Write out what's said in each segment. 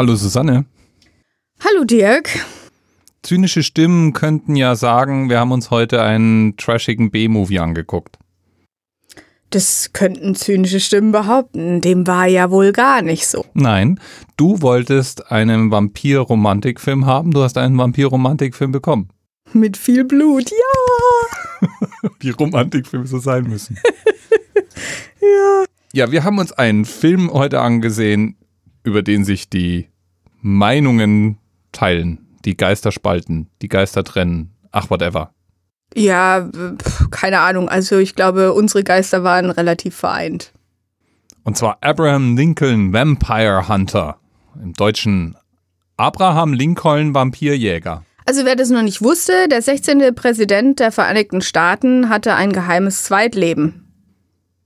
Hallo Susanne. Hallo Dirk. Zynische Stimmen könnten ja sagen, wir haben uns heute einen trashigen B-Movie angeguckt. Das könnten zynische Stimmen behaupten. Dem war ja wohl gar nicht so. Nein, du wolltest einen Vampir-Romantikfilm haben. Du hast einen Vampir-Romantikfilm bekommen. Mit viel Blut, ja. Wie Romantikfilme so sein müssen. ja. Ja, wir haben uns einen Film heute angesehen, über den sich die Meinungen teilen, die Geister spalten, die Geister trennen, ach whatever. Ja, pf, keine Ahnung. Also ich glaube, unsere Geister waren relativ vereint. Und zwar Abraham Lincoln Vampire Hunter. Im Deutschen Abraham Lincoln Vampirjäger. Also wer das noch nicht wusste, der 16. Präsident der Vereinigten Staaten hatte ein geheimes Zweitleben.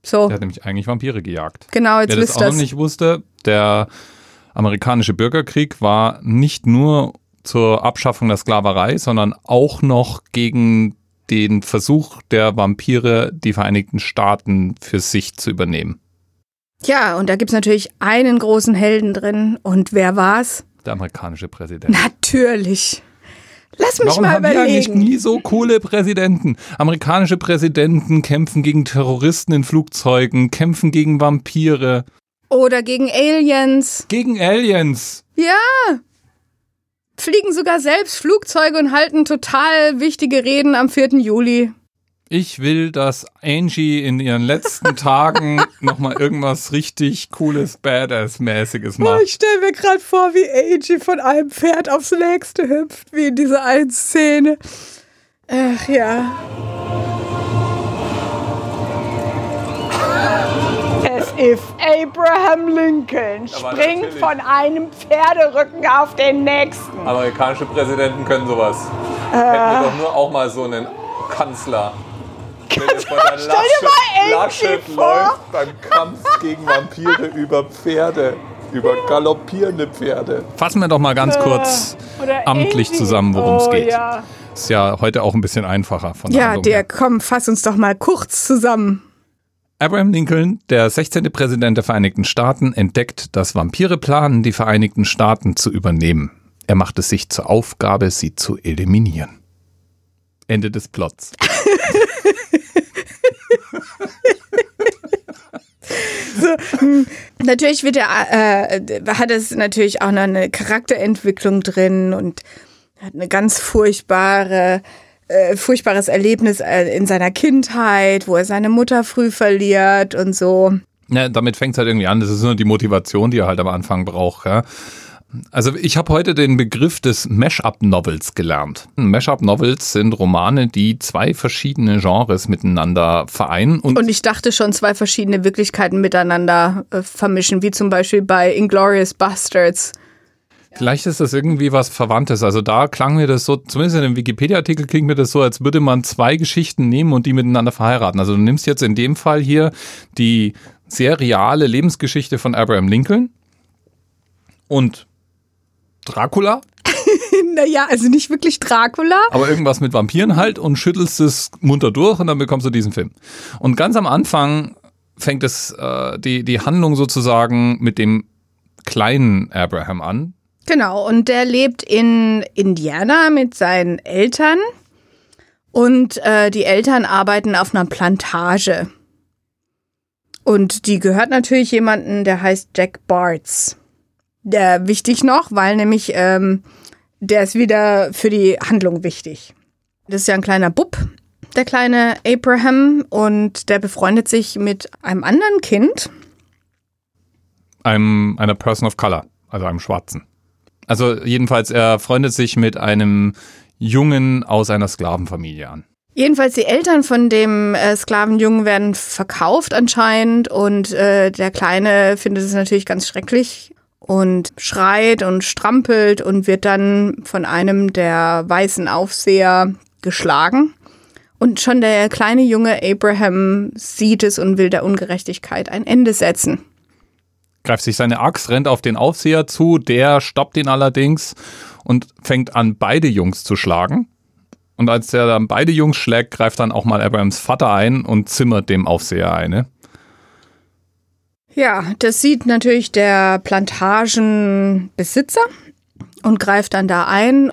So. Der hat nämlich eigentlich Vampire gejagt. Genau, jetzt Wer das auch ihr noch nicht wusste, der amerikanische Bürgerkrieg war nicht nur zur Abschaffung der Sklaverei, sondern auch noch gegen den Versuch der Vampire, die Vereinigten Staaten für sich zu übernehmen. Ja, und da gibt es natürlich einen großen Helden drin. Und wer war's? Der amerikanische Präsident. Natürlich. Lass mich Warum mal haben wir eigentlich überlegen. nie so coole Präsidenten? Amerikanische Präsidenten kämpfen gegen Terroristen in Flugzeugen, kämpfen gegen Vampire, Oder gegen Aliens. gegen Aliens. Ja. Fliegen sogar selbst Flugzeuge und halten total wichtige Reden am 4. Juli. Ich will, dass Angie in ihren letzten Tagen nochmal irgendwas richtig cooles, Badass-mäßiges macht. ich stelle mir gerade vor, wie Angie von einem Pferd aufs nächste hüpft, wie in dieser einen Szene. Ach ja. Ist Abraham Lincoln, springt natürlich. von einem Pferderücken auf den nächsten. Amerikanische Präsidenten können sowas. Hätten wir doch nur auch mal so einen Kanzler. Stell dir vor, der Stell dir mal Angie Laschet vor. läuft beim Kampf gegen Vampire über Pferde, über galoppierende Pferde. Fassen wir doch mal ganz kurz Oder amtlich Angie. zusammen, worum es oh, geht. Ja. Ist ja heute auch ein bisschen einfacher von der Ja, Handlung der, her. komm, fass uns doch mal kurz zusammen. Abraham Lincoln, der 16. Präsident der Vereinigten Staaten, entdeckt, dass Vampire planen, die Vereinigten Staaten zu übernehmen. Er macht es sich zur Aufgabe, sie zu eliminieren. Ende des Plots. Natürlich wird er, äh, hat es natürlich auch noch eine Charakterentwicklung drin und hat eine ganz furchtbare, äh, furchtbares Erlebnis äh, in seiner Kindheit, wo er seine Mutter früh verliert und so. Ja, damit fängt es halt irgendwie an. Das ist nur die Motivation, die er halt am Anfang braucht. Ja. Also ich habe heute den Begriff des Mash-up-Novels gelernt. Mash-up-Novels sind Romane, die zwei verschiedene Genres miteinander vereinen und Und ich dachte schon, zwei verschiedene Wirklichkeiten miteinander äh, vermischen, wie zum Beispiel bei Inglorious Bastards. Vielleicht ist das irgendwie was Verwandtes. Also da klang mir das so, zumindest in dem Wikipedia-Artikel klingt mir das so, als würde man zwei Geschichten nehmen und die miteinander verheiraten. Also du nimmst jetzt in dem Fall hier die sehr reale Lebensgeschichte von Abraham Lincoln und Dracula, Naja, also nicht wirklich Dracula. aber irgendwas mit Vampiren halt und schüttelst es munter durch und dann bekommst du diesen Film. Und ganz am Anfang fängt es äh, die, die Handlung sozusagen mit dem kleinen Abraham an, Genau, und der lebt in Indiana mit seinen Eltern. Und äh, die Eltern arbeiten auf einer Plantage. Und die gehört natürlich jemanden, der heißt Jack Bartz. Der wichtig noch, weil nämlich ähm, der ist wieder für die Handlung wichtig. Das ist ja ein kleiner Bub, der kleine Abraham, und der befreundet sich mit einem anderen Kind. einem, einer Person of Color, also einem Schwarzen. Also jedenfalls, er freundet sich mit einem Jungen aus einer Sklavenfamilie an. Jedenfalls die Eltern von dem äh, Sklavenjungen werden verkauft anscheinend und äh, der Kleine findet es natürlich ganz schrecklich und schreit und strampelt und wird dann von einem der weißen Aufseher geschlagen. Und schon der kleine Junge Abraham sieht es und will der Ungerechtigkeit ein Ende setzen. Greift sich seine Axt, rennt auf den Aufseher zu, der stoppt ihn allerdings und fängt an, beide Jungs zu schlagen. Und als er dann beide Jungs schlägt, greift dann auch mal Abrahams Vater ein und zimmert dem Aufseher eine. Ja, das sieht natürlich der Plantagenbesitzer und greift dann da ein.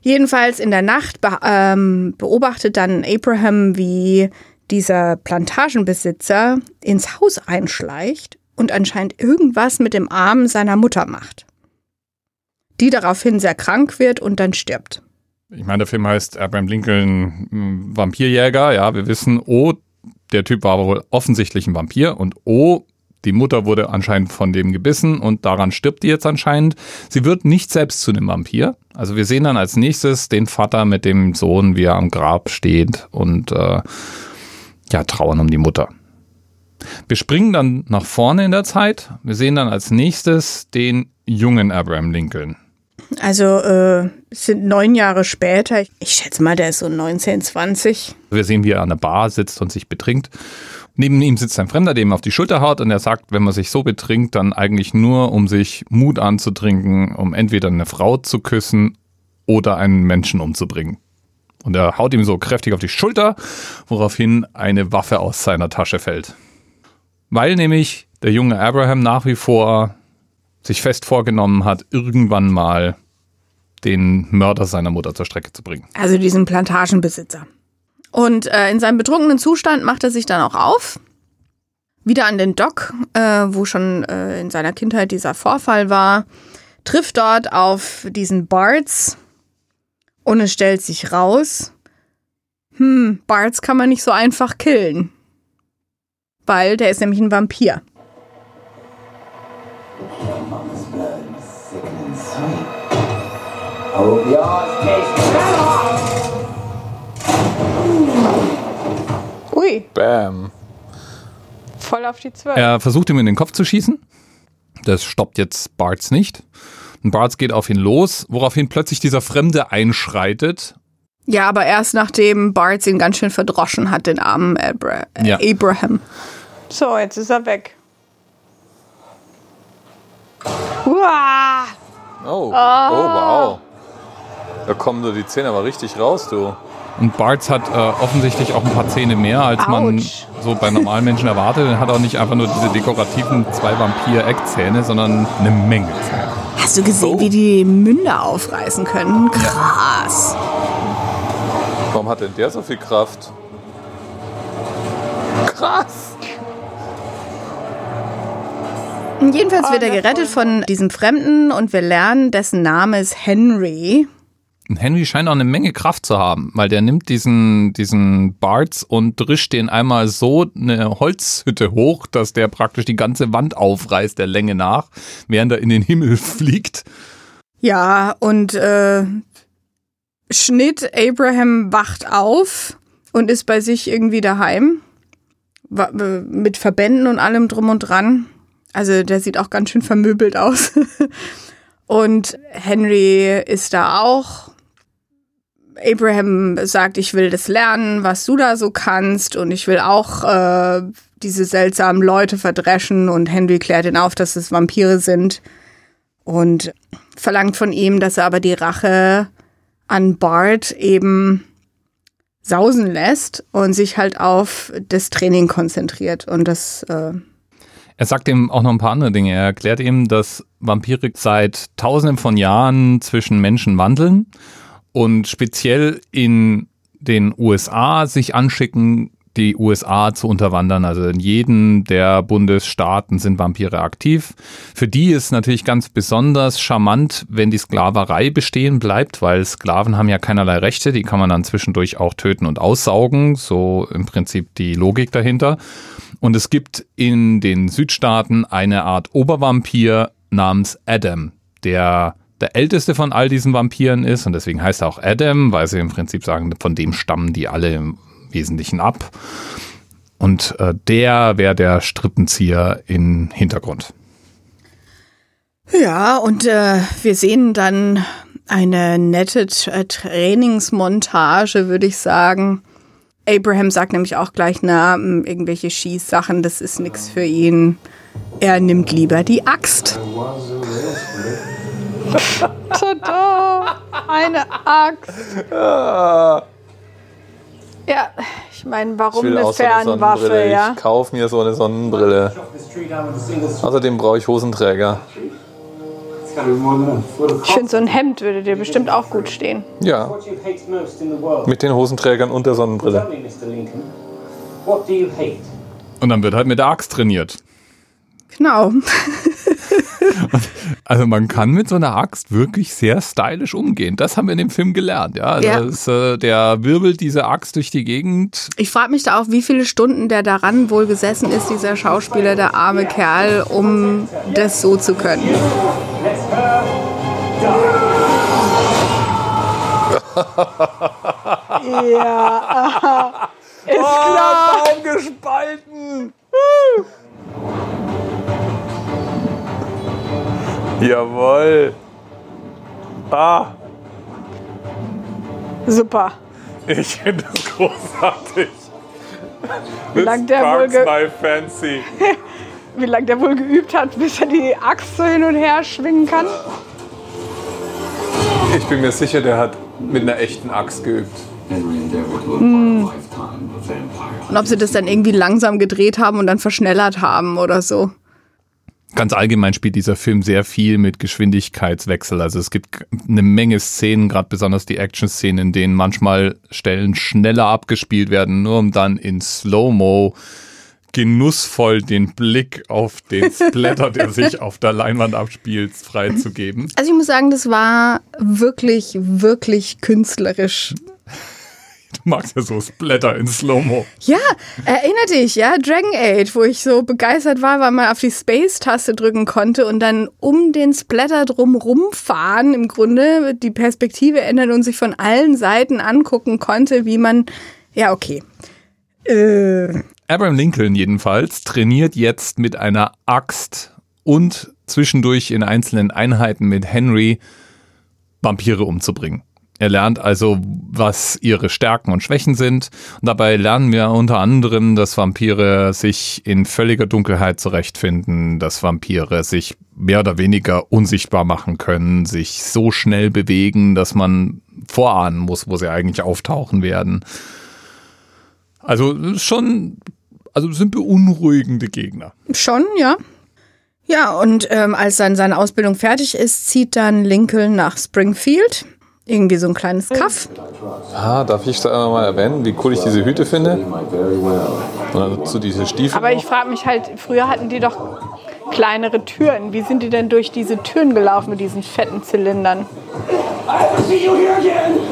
Jedenfalls in der Nacht be ähm, beobachtet dann Abraham, wie dieser Plantagenbesitzer ins Haus einschleicht und anscheinend irgendwas mit dem Arm seiner Mutter macht. Die daraufhin sehr krank wird und dann stirbt. Ich meine, der Film heißt Abraham Lincoln hm, Vampirjäger. Ja, wir wissen, oh, der Typ war wohl offensichtlich ein Vampir und oh, die Mutter wurde anscheinend von dem gebissen und daran stirbt die jetzt anscheinend. Sie wird nicht selbst zu einem Vampir. Also wir sehen dann als nächstes den Vater mit dem Sohn, wie er am Grab steht und äh, ja, trauern um die Mutter. Wir springen dann nach vorne in der Zeit. Wir sehen dann als nächstes den jungen Abraham Lincoln. Also äh, es sind neun Jahre später. Ich schätze mal, der ist so 19, 20. Wir sehen, wie er an der Bar sitzt und sich betrinkt. Neben ihm sitzt ein Fremder, der ihm auf die Schulter haut und er sagt, wenn man sich so betrinkt, dann eigentlich nur, um sich Mut anzutrinken, um entweder eine Frau zu küssen oder einen Menschen umzubringen. Und er haut ihm so kräftig auf die Schulter, woraufhin eine Waffe aus seiner Tasche fällt. Weil nämlich der junge Abraham nach wie vor sich fest vorgenommen hat, irgendwann mal den Mörder seiner Mutter zur Strecke zu bringen. Also diesen Plantagenbesitzer. Und äh, in seinem betrunkenen Zustand macht er sich dann auch auf. Wieder an den Dock, äh, wo schon äh, in seiner Kindheit dieser Vorfall war. Trifft dort auf diesen Barts. Und es stellt sich raus, hm, Barts kann man nicht so einfach killen. Weil der ist nämlich ein Vampir. Ui, Bam. voll auf die Zwölf. Er versucht ihm in den Kopf zu schießen. Das stoppt jetzt Barts nicht. Und Barts geht auf ihn los, woraufhin plötzlich dieser Fremde einschreitet. Ja, aber erst nachdem Barts ihn ganz schön verdroschen hat, den armen Abra äh, Ja. Abraham. So, jetzt ist er weg. Uah! Oh, oh wow. Da kommen nur die Zähne aber richtig raus, du. Und Barts hat äh, offensichtlich auch ein paar Zähne mehr, als man Autsch. so bei normalen Menschen erwartet. Er hat auch nicht einfach nur diese dekorativen zwei Vampir-Eckzähne, sondern eine Menge Zähne. Hast du gesehen, wie die Münder aufreißen können? Krass. Warum hat denn der so viel Kraft? Krass! Jedenfalls wird er gerettet von diesem Fremden und wir lernen, dessen Name ist Henry. Henry scheint auch eine Menge Kraft zu haben, weil der nimmt diesen, diesen Barts und drischt den einmal so eine Holzhütte hoch, dass der praktisch die ganze Wand aufreißt der Länge nach, während er in den Himmel fliegt. Ja, und äh, Schnitt, Abraham wacht auf und ist bei sich irgendwie daheim. Äh, Mit Verbänden und allem drum und dran. Also der sieht auch ganz schön vermöbelt aus. und Henry ist da auch. Abraham sagt, ich will das lernen, was du da so kannst und ich will auch äh, diese seltsamen Leute verdreschen und Henry klärt ihn auf, dass es Vampire sind und verlangt von ihm, dass er aber die Rache an Bart eben sausen lässt und sich halt auf das Training konzentriert und das äh, Er sagt ihm auch noch ein paar andere Dinge. Er erklärt ihm, dass Vampire seit tausenden von Jahren zwischen Menschen wandeln und speziell in den USA sich anschicken, die USA zu unterwandern. Also in jedem der Bundesstaaten sind Vampire aktiv. Für die ist natürlich ganz besonders charmant, wenn die Sklaverei bestehen bleibt, weil Sklaven haben ja keinerlei Rechte, die kann man dann zwischendurch auch töten und aussaugen. So im Prinzip die Logik dahinter. Und es gibt in den Südstaaten eine Art Obervampir namens Adam, der der älteste von all diesen Vampiren ist und deswegen heißt er auch Adam, weil sie im Prinzip sagen, von dem stammen die alle Wesentlichen ab. Und äh, der wäre der Strippenzieher im Hintergrund. Ja, und äh, wir sehen dann eine nette äh, Trainingsmontage, würde ich sagen. Abraham sagt nämlich auch gleich, na, irgendwelche Schießsachen, das ist nichts für ihn. Er nimmt lieber die Axt. Tada! Eine Axt. Ja, ich meine, warum Ich will eine auch so eine Fernwaffe, ja? Ich kauf mir so eine Sonnenbrille. Außerdem brauche ich Hosenträger. Ich finde, so ein Hemd würde dir bestimmt auch gut stehen. Ja, mit den Hosenträgern und der Sonnenbrille. Und dann wird halt mit der Axt trainiert. Genau. Also man kann mit so einer Axt wirklich sehr stylisch umgehen. Das haben wir in dem Film gelernt. Ja, also Ja. das, äh, der wirbelt diese Axt durch die Gegend. Ich frage mich da auch, wie viele Stunden der daran wohl gesessen ist, dieser Schauspieler, der arme Kerl, um das so zu können. ja, ist klar. Baum gespalten. Jawohl. Ah, Super. ich finde das großartig. Wie lang der wohl my fancy. wie lang der wohl geübt hat, bis er die Axt so hin und her schwingen kann. Ich bin mir sicher, der hat mit einer echten Axt geübt. Und ob sie das dann irgendwie langsam gedreht haben und dann verschnellert haben oder so. Ganz allgemein spielt dieser Film sehr viel mit Geschwindigkeitswechsel. Also es gibt eine Menge Szenen, gerade besonders die Action-Szenen, in denen manchmal Stellen schneller abgespielt werden, nur um dann in Slow-Mo genussvoll den Blick auf den Splatter, der sich auf der Leinwand abspielt, freizugeben. Also ich muss sagen, das war wirklich, wirklich künstlerisch. Du magst ja so Splatter in Slow-Mo. Ja, erinnere dich, ja, Dragon Age, wo ich so begeistert war, weil man auf die Space-Taste drücken konnte und dann um den Splatter drum rumfahren, im Grunde die Perspektive ändern und sich von allen Seiten angucken konnte, wie man, ja, okay. Äh, Abraham Lincoln jedenfalls trainiert jetzt mit einer Axt und zwischendurch in einzelnen Einheiten mit Henry Vampire umzubringen. Er lernt also, was ihre Stärken und Schwächen sind. Und dabei lernen wir unter anderem, dass Vampire sich in völliger Dunkelheit zurechtfinden, dass Vampire sich mehr oder weniger unsichtbar machen können, sich so schnell bewegen, dass man vorahnen muss, wo sie eigentlich auftauchen werden. Also schon, also sind beunruhigende Gegner. schon, ja. Ja, und ähm, als dann seine Ausbildung fertig ist, zieht dann Lincoln nach Springfield. Irgendwie so ein kleines Kaff. Ah, darf ich da mal erwähnen, wie cool ich diese Hüte finde? Und dazu diese Stiefel. Aber ich frage mich halt, früher hatten die doch kleinere Türen. Wie sind die denn durch diese Türen gelaufen mit diesen fetten Zylindern?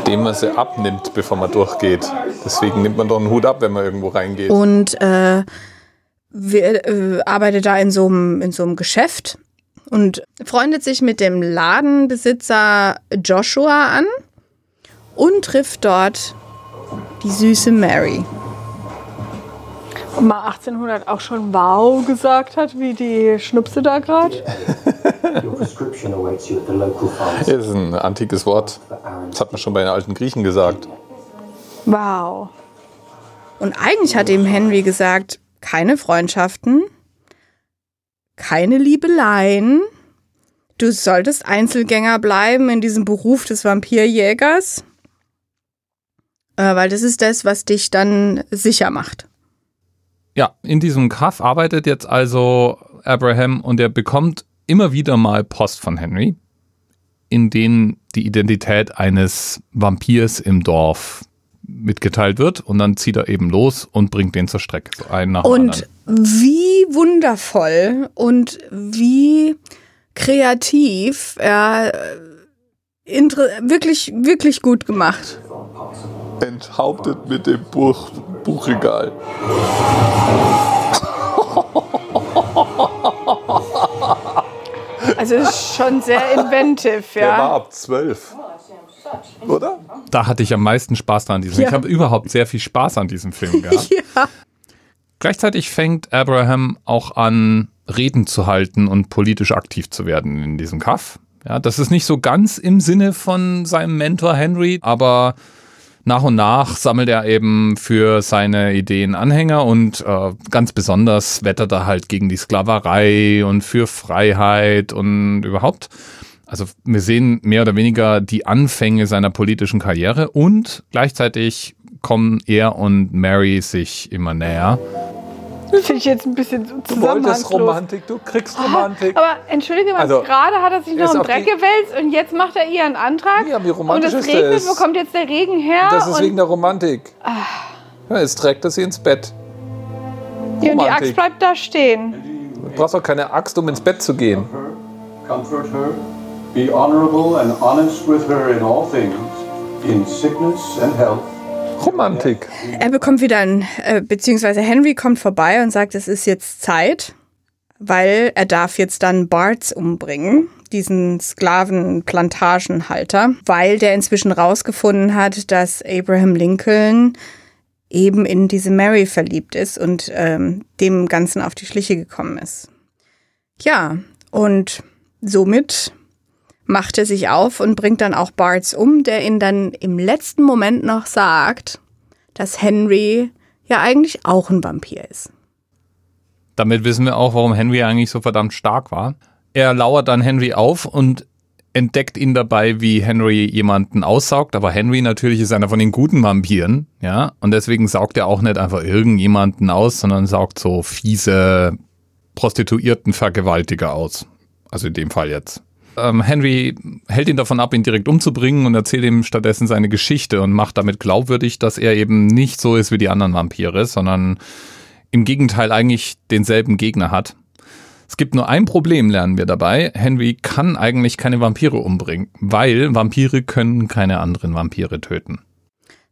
dem man sie abnimmt, bevor man durchgeht. Deswegen nimmt man doch einen Hut ab, wenn man irgendwo reingeht. Und äh, wir, äh, arbeitet da in so einem in so einem Geschäft und freundet sich mit dem Ladenbesitzer Joshua an und trifft dort die süße Mary. Und mal 1800 auch schon wow gesagt hat, wie die Schnupse da gerade. Your prescription awaits you at the local pharmacy. Das ist ein antikes Wort. Das hat man schon bei den alten Griechen gesagt. Wow. Und eigentlich hat ihm Henry gesagt, keine Freundschaften, keine Liebeleien. Du solltest Einzelgänger bleiben in diesem Beruf des Vampirjägers, äh, weil das ist das, was dich dann sicher macht. Ja, in diesem Kaff arbeitet jetzt also Abraham und er bekommt immer wieder mal Post von Henry, in denen die Identität eines Vampirs im Dorf mitgeteilt wird und dann zieht er eben los und bringt den zur Strecke, so einen nach dem Und anderen. wie wundervoll und wie kreativ, ja, inter- wirklich, wirklich gut gemacht. Enthauptet mit dem Buch, Buchregal. Also ist schon sehr inventive, Der war ja. ab zwölf. Oder? Da hatte ich am meisten Spaß dran. Diesem. Ja. Ich habe überhaupt sehr viel Spaß an diesem Film gehabt. Ja. Gleichzeitig fängt Abraham auch an, Reden zu halten und politisch aktiv zu werden in diesem Kaff. Ja, das ist nicht so ganz im Sinne von seinem Mentor Henry, aber nach und nach sammelt er eben für seine Ideen Anhänger und äh, ganz besonders wettert er halt gegen die Sklaverei und für Freiheit und überhaupt. Also wir sehen mehr oder weniger die Anfänge seiner politischen Karriere und gleichzeitig kommen er und Mary sich immer näher. Finde ich jetzt ein bisschen so zusammenhangslos. du kriegst Aber entschuldige mal, Also, gerade hat er sich noch im Dreck gewälzt und jetzt macht er ihr einen Antrag. Ja, wie und romantisch es ist regnet, das? wo kommt jetzt der Regen her? Das ist und, wegen der Romantik. Ja, jetzt trägt er sie ins Bett. ja, und die Axt Romantik. bleibt da stehen. Du brauchst auch keine Axt, um ins Bett zu gehen. Comfort her. Be honorable and honest with her in all things, in sickness and health. Romantik. Er bekommt wieder ein, äh, beziehungsweise Henry kommt vorbei und sagt, es ist jetzt Zeit, weil er darf jetzt dann Barts umbringen, diesen Sklavenplantagenhalter, weil der inzwischen rausgefunden hat, dass Abraham Lincoln eben in diese Mary verliebt ist und ähm, dem Ganzen auf die Schliche gekommen ist. Ja, und somit macht er sich auf und bringt dann auch Barts um, der ihn dann im letzten Moment noch sagt, dass Henry ja eigentlich auch ein Vampir ist. Damit wissen wir auch, warum Henry eigentlich so verdammt stark war. Er lauert dann Henry auf und entdeckt ihn dabei, wie Henry jemanden aussaugt. Aber Henry natürlich ist einer von den guten Vampiren, ja. Und deswegen saugt er auch nicht einfach irgendjemanden aus, sondern saugt so fiese Prostituierten-Vergewaltiger aus. Also in dem Fall jetzt. Ähm, Henry hält ihn davon ab, ihn direkt umzubringen und erzählt ihm stattdessen seine Geschichte und macht damit glaubwürdig, dass er eben nicht so ist wie die anderen Vampire, sondern im Gegenteil eigentlich denselben Gegner hat. Es gibt nur ein Problem, lernen wir dabei. Henry kann eigentlich keine Vampire umbringen, weil Vampire können keine anderen Vampire töten.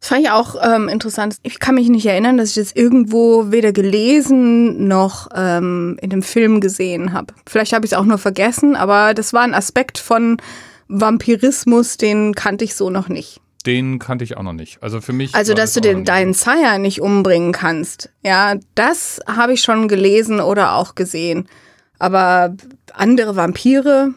Das fand ich auch ähm, interessant. Ich kann mich nicht erinnern, dass ich das irgendwo weder gelesen noch ähm, in dem Film gesehen habe. Vielleicht habe ich es auch nur vergessen, aber das war ein Aspekt von Vampirismus, den kannte ich so noch nicht. Den kannte ich auch noch nicht. Also für mich. Also, dass du das auch den, deinen Sire nicht umbringen kannst. Ja, das habe ich schon gelesen oder auch gesehen. Aber andere Vampire,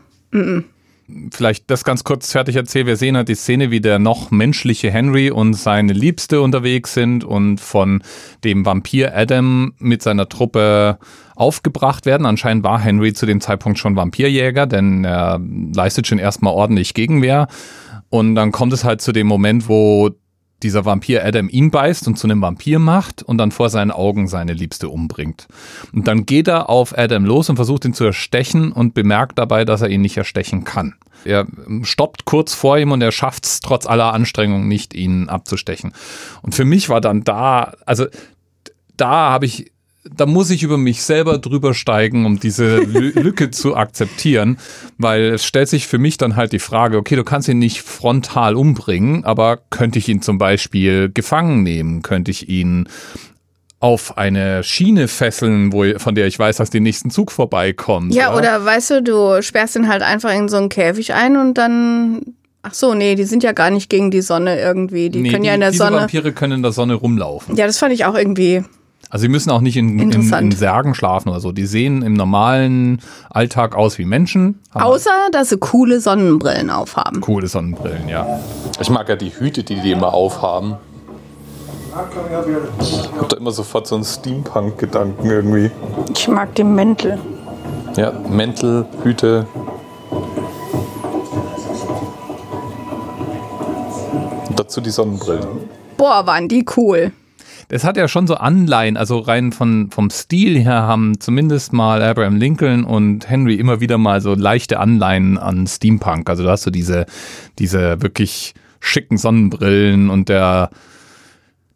vielleicht das ganz kurz fertig erzählen. Wir sehen halt die Szene, wie der noch menschliche Henry und seine Liebste unterwegs sind und von dem Vampir Adam mit seiner Truppe aufgebracht werden. Anscheinend war Henry zu dem Zeitpunkt schon Vampirjäger, denn er leistet schon erstmal ordentlich Gegenwehr. Und dann kommt es halt zu dem Moment, wo dieser Vampir Adam ihn beißt und zu einem Vampir macht und dann vor seinen Augen seine Liebste umbringt. Und dann geht er auf Adam los und versucht ihn zu erstechen und bemerkt dabei, dass er ihn nicht erstechen kann. Er stoppt kurz vor ihm und er schafft es trotz aller Anstrengungen nicht, ihn abzustechen. Und für mich war dann da, also da habe ich, da muss ich über mich selber drüber steigen, um diese Lü- Lücke zu akzeptieren, weil es stellt sich für mich dann halt die Frage, okay, du kannst ihn nicht frontal umbringen, aber könnte ich ihn zum Beispiel gefangen nehmen? Könnte ich ihn auf eine Schiene fesseln, wo, von der ich weiß, dass den nächsten Zug vorbeikommt? ja, oder weißt du, du sperrst ihn halt einfach in so einen Käfig ein und dann. Ach so, nee, die sind ja gar nicht gegen die Sonne irgendwie. Die Nee, können ja in der diese Sonne. Vampire können in der Sonne rumlaufen. Ja, das fand ich auch irgendwie. Also sie müssen auch nicht in, in, in. Särgen schlafen oder so. Die sehen im normalen Alltag aus wie Menschen. Außer, dass sie coole Sonnenbrillen aufhaben. coole Sonnenbrillen, ja. Ich mag ja die Hüte, die die immer aufhaben. Ich hab da immer sofort so einen Steampunk-Gedanken irgendwie. Ich mag den Mäntel. Ja, Mäntel, Hüte. Und dazu die Sonnenbrillen. Boah, waren die cool. Das hat ja schon so Anleihen, also rein von, vom Stil her haben zumindest mal Abraham Lincoln und Henry immer wieder mal so leichte Anleihen an Steampunk. Also da hast du diese, diese wirklich schicken Sonnenbrillen und der,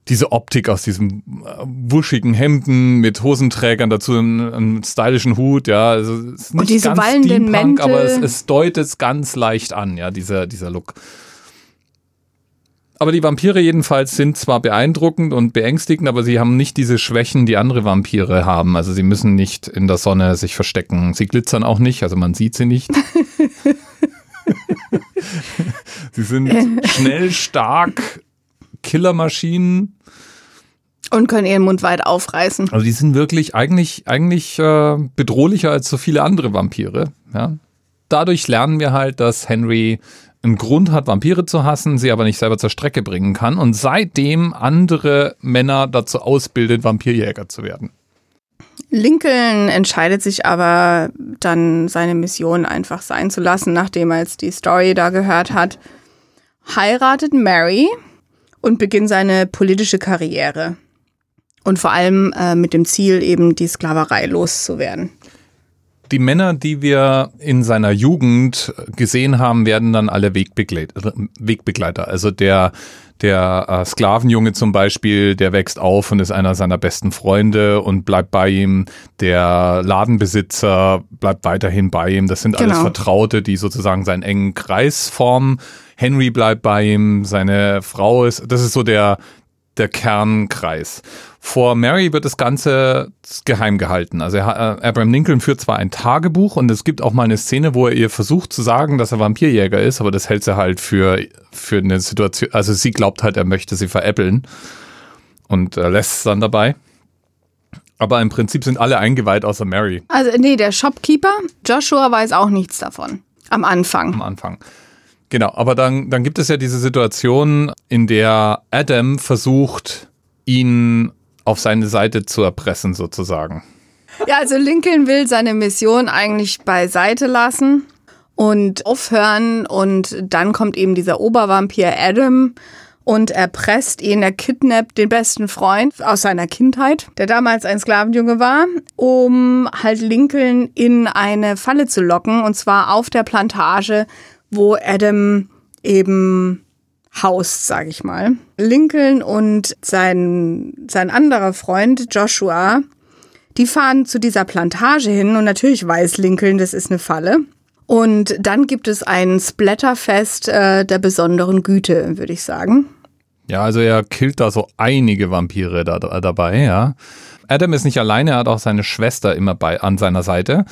diese Optik aus diesem äh, wuschigen Hemden mit Hosenträgern dazu einem, einem stylischen Hut, ja. Also es ist nicht diese ganz wallenden Steampunk, aber es, Mäntel. es deutet es ganz leicht an, ja, dieser, dieser Look. Aber die Vampire jedenfalls sind zwar beeindruckend und beängstigend, aber sie haben nicht diese Schwächen, die andere Vampire haben. Also sie müssen nicht in der Sonne sich verstecken. Sie glitzern auch nicht, also man sieht sie nicht. sie sind schnell, stark, Killermaschinen. Und können ihren Mund weit aufreißen. Also die sind wirklich eigentlich, eigentlich äh, bedrohlicher als so viele andere Vampire. Ja? Dadurch lernen wir halt, dass Henry einen Grund hat, Vampire zu hassen, sie aber nicht selber zur Strecke bringen kann und seitdem andere Männer dazu ausbildet, Vampirjäger zu werden. Lincoln entscheidet sich aber dann seine Mission einfach sein zu lassen, nachdem er jetzt die Story da gehört hat. Heiratet Mary und beginnt seine politische Karriere. Und vor allem äh, mit dem Ziel, eben die Sklaverei loszuwerden. Die Männer, die wir in seiner Jugend gesehen haben, werden dann alle Wegbegleiter. Wegbegleiter. Also der, der äh, Sklavenjunge zum Beispiel, der wächst auf und ist einer seiner besten Freunde und bleibt bei ihm. Der Ladenbesitzer bleibt weiterhin bei ihm. Das sind alles Genau. Vertraute, die sozusagen seinen engen Kreis formen. Henry bleibt bei ihm, seine Frau ist, das ist so der, der Kernkreis. Vor Mary wird das Ganze geheim gehalten. Also er, äh, Abraham Lincoln führt zwar ein Tagebuch und es gibt auch mal eine Szene, wo er ihr versucht zu sagen, dass er Vampirjäger ist, aber das hält sie halt für, für eine Situation, also sie glaubt halt, er möchte sie veräppeln und äh, lässt es dann dabei. Aber im Prinzip sind alle eingeweiht außer Mary Also, nee, der Shopkeeper, Joshua, weiß auch nichts davon. Am Anfang. am Anfang. Genau, aber dann, dann gibt es ja diese Situation, in der Adam versucht, ihn auf seine Seite zu erpressen, sozusagen. Ja, also Lincoln will seine Mission eigentlich beiseite lassen und aufhören und dann kommt eben dieser Obervampir Adam und erpresst ihn, er kidnappt den besten Freund aus seiner Kindheit, der damals ein Sklavenjunge war, um halt Lincoln in eine Falle zu locken und zwar auf der Plantage, wo Adam eben haust, sage ich mal. Lincoln und sein, sein anderer Freund Joshua die fahren zu dieser Plantage hin und natürlich weiß Lincoln, das ist eine Falle. Und dann gibt es ein Splatterfest äh, der besonderen Güte, würde ich sagen. Ja, also er killt da so einige Vampire da, da, dabei, ja. Adam ist nicht alleine, er hat auch seine Schwester immer bei an seiner Seite.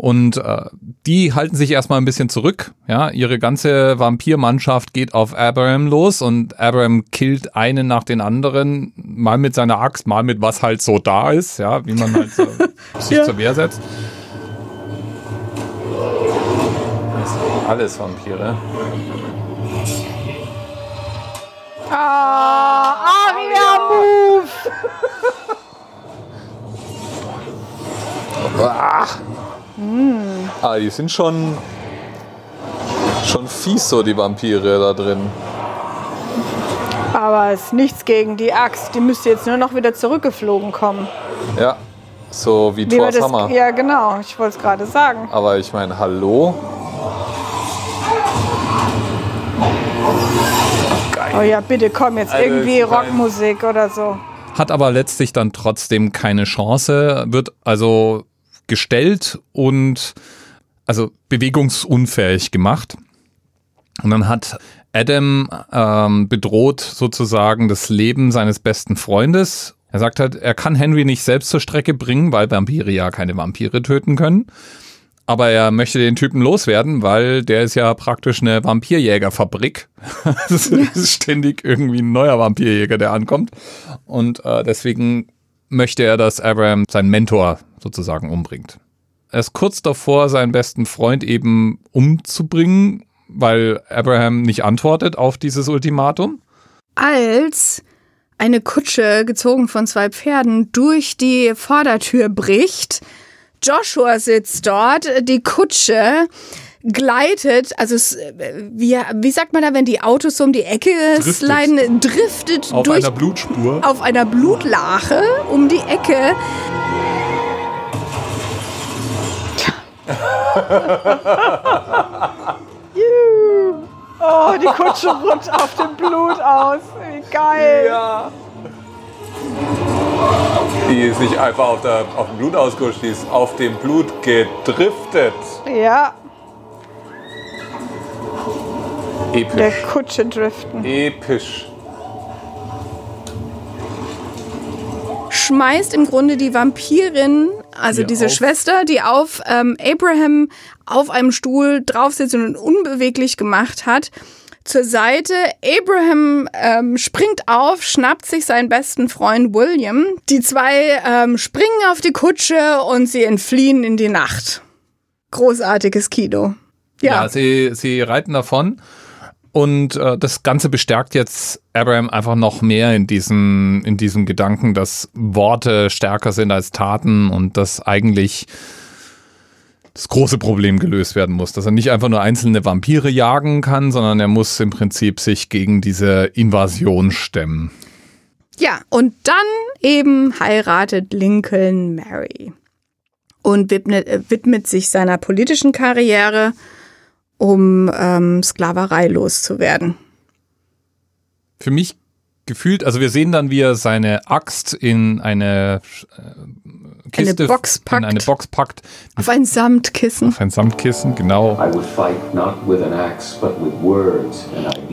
Und äh, die halten sich erstmal ein bisschen zurück. Ja, ihre ganze Vampirmannschaft geht auf Abraham los und Abraham killt einen nach den anderen, mal mit seiner Axt, mal mit was halt so da ist, ja, wie man halt so sich zur Wehr setzt. Das sind alles Vampire. Ah, Aria-Move! Ah, die sind schon schon fies so die Vampire da drin. Aber es ist nichts gegen die Axt. Die müsste jetzt nur noch wieder zurückgeflogen kommen. Ja, so wie Wie Thor's Hammer. ja, genau. Ich wollte es gerade sagen. Aber ich meine, hallo? Oh ja, bitte komm jetzt Also, irgendwie Rockmusik oder so. Hat aber letztlich dann trotzdem keine Chance, wird also gestellt und also bewegungsunfähig gemacht. Und dann hat Adam ähm, bedroht sozusagen das Leben seines besten Freundes. Er sagt halt, er kann Henry nicht selbst zur Strecke bringen, weil Vampire ja keine Vampire töten können. Aber er möchte den Typen loswerden, weil der ist ja praktisch eine Vampirjägerfabrik. Es ist ständig irgendwie ein neuer Vampirjäger, der ankommt. Und äh, deswegen möchte er, dass Abraham seinen Mentor sozusagen umbringt. Er ist kurz davor, seinen besten Freund eben umzubringen, weil Abraham nicht antwortet auf dieses Ultimatum. Als eine Kutsche, gezogen von zwei Pferden, durch die Vordertür bricht. Joshua sitzt dort, die Kutsche gleitet, also es, wie, wie sagt man da, wenn die Autos so um die Ecke Driftet. sliden, driftet Auf durch einer Blutspur. auf einer Blutlache um die Ecke. Oh, die Kutsche rutscht auf dem Blut aus. Wie geil. Ja. Die ist nicht einfach auf, der, auf dem Blut ausgerutscht, die ist auf dem Blut gedriftet. Ja, der Episch. Kutsche driften. Episch. schmeißt im Grunde die Vampirin, also Hier diese auf. Schwester, die auf ähm, Abraham auf einem Stuhl drauf sitzt und unbeweglich gemacht hat, zur Seite. Abraham ähm, springt auf, schnappt sich seinen besten Freund William. Die zwei ähm, springen auf die Kutsche und sie entfliehen in die Nacht. Großartiges Kino. Ja, Ja, sie, sie reiten davon. Und äh, das Ganze bestärkt jetzt Abraham einfach noch mehr in diesem, in diesem Gedanken, dass Worte stärker sind als Taten und dass eigentlich das große Problem gelöst werden muss, dass er nicht einfach nur einzelne Vampire jagen kann, sondern er muss im Prinzip sich gegen diese Invasion stemmen. Ja, und dann eben heiratet Lincoln Mary und widmet, äh, widmet sich seiner politischen Karriere, um ähm, Sklaverei loszuwerden. Für mich gefühlt, also wir sehen dann, wie er seine Axt in eine äh, Kiste, Eine Box packt. in eine Box packt, Auf ein Samtkissen. auf ein Samtkissen, genau.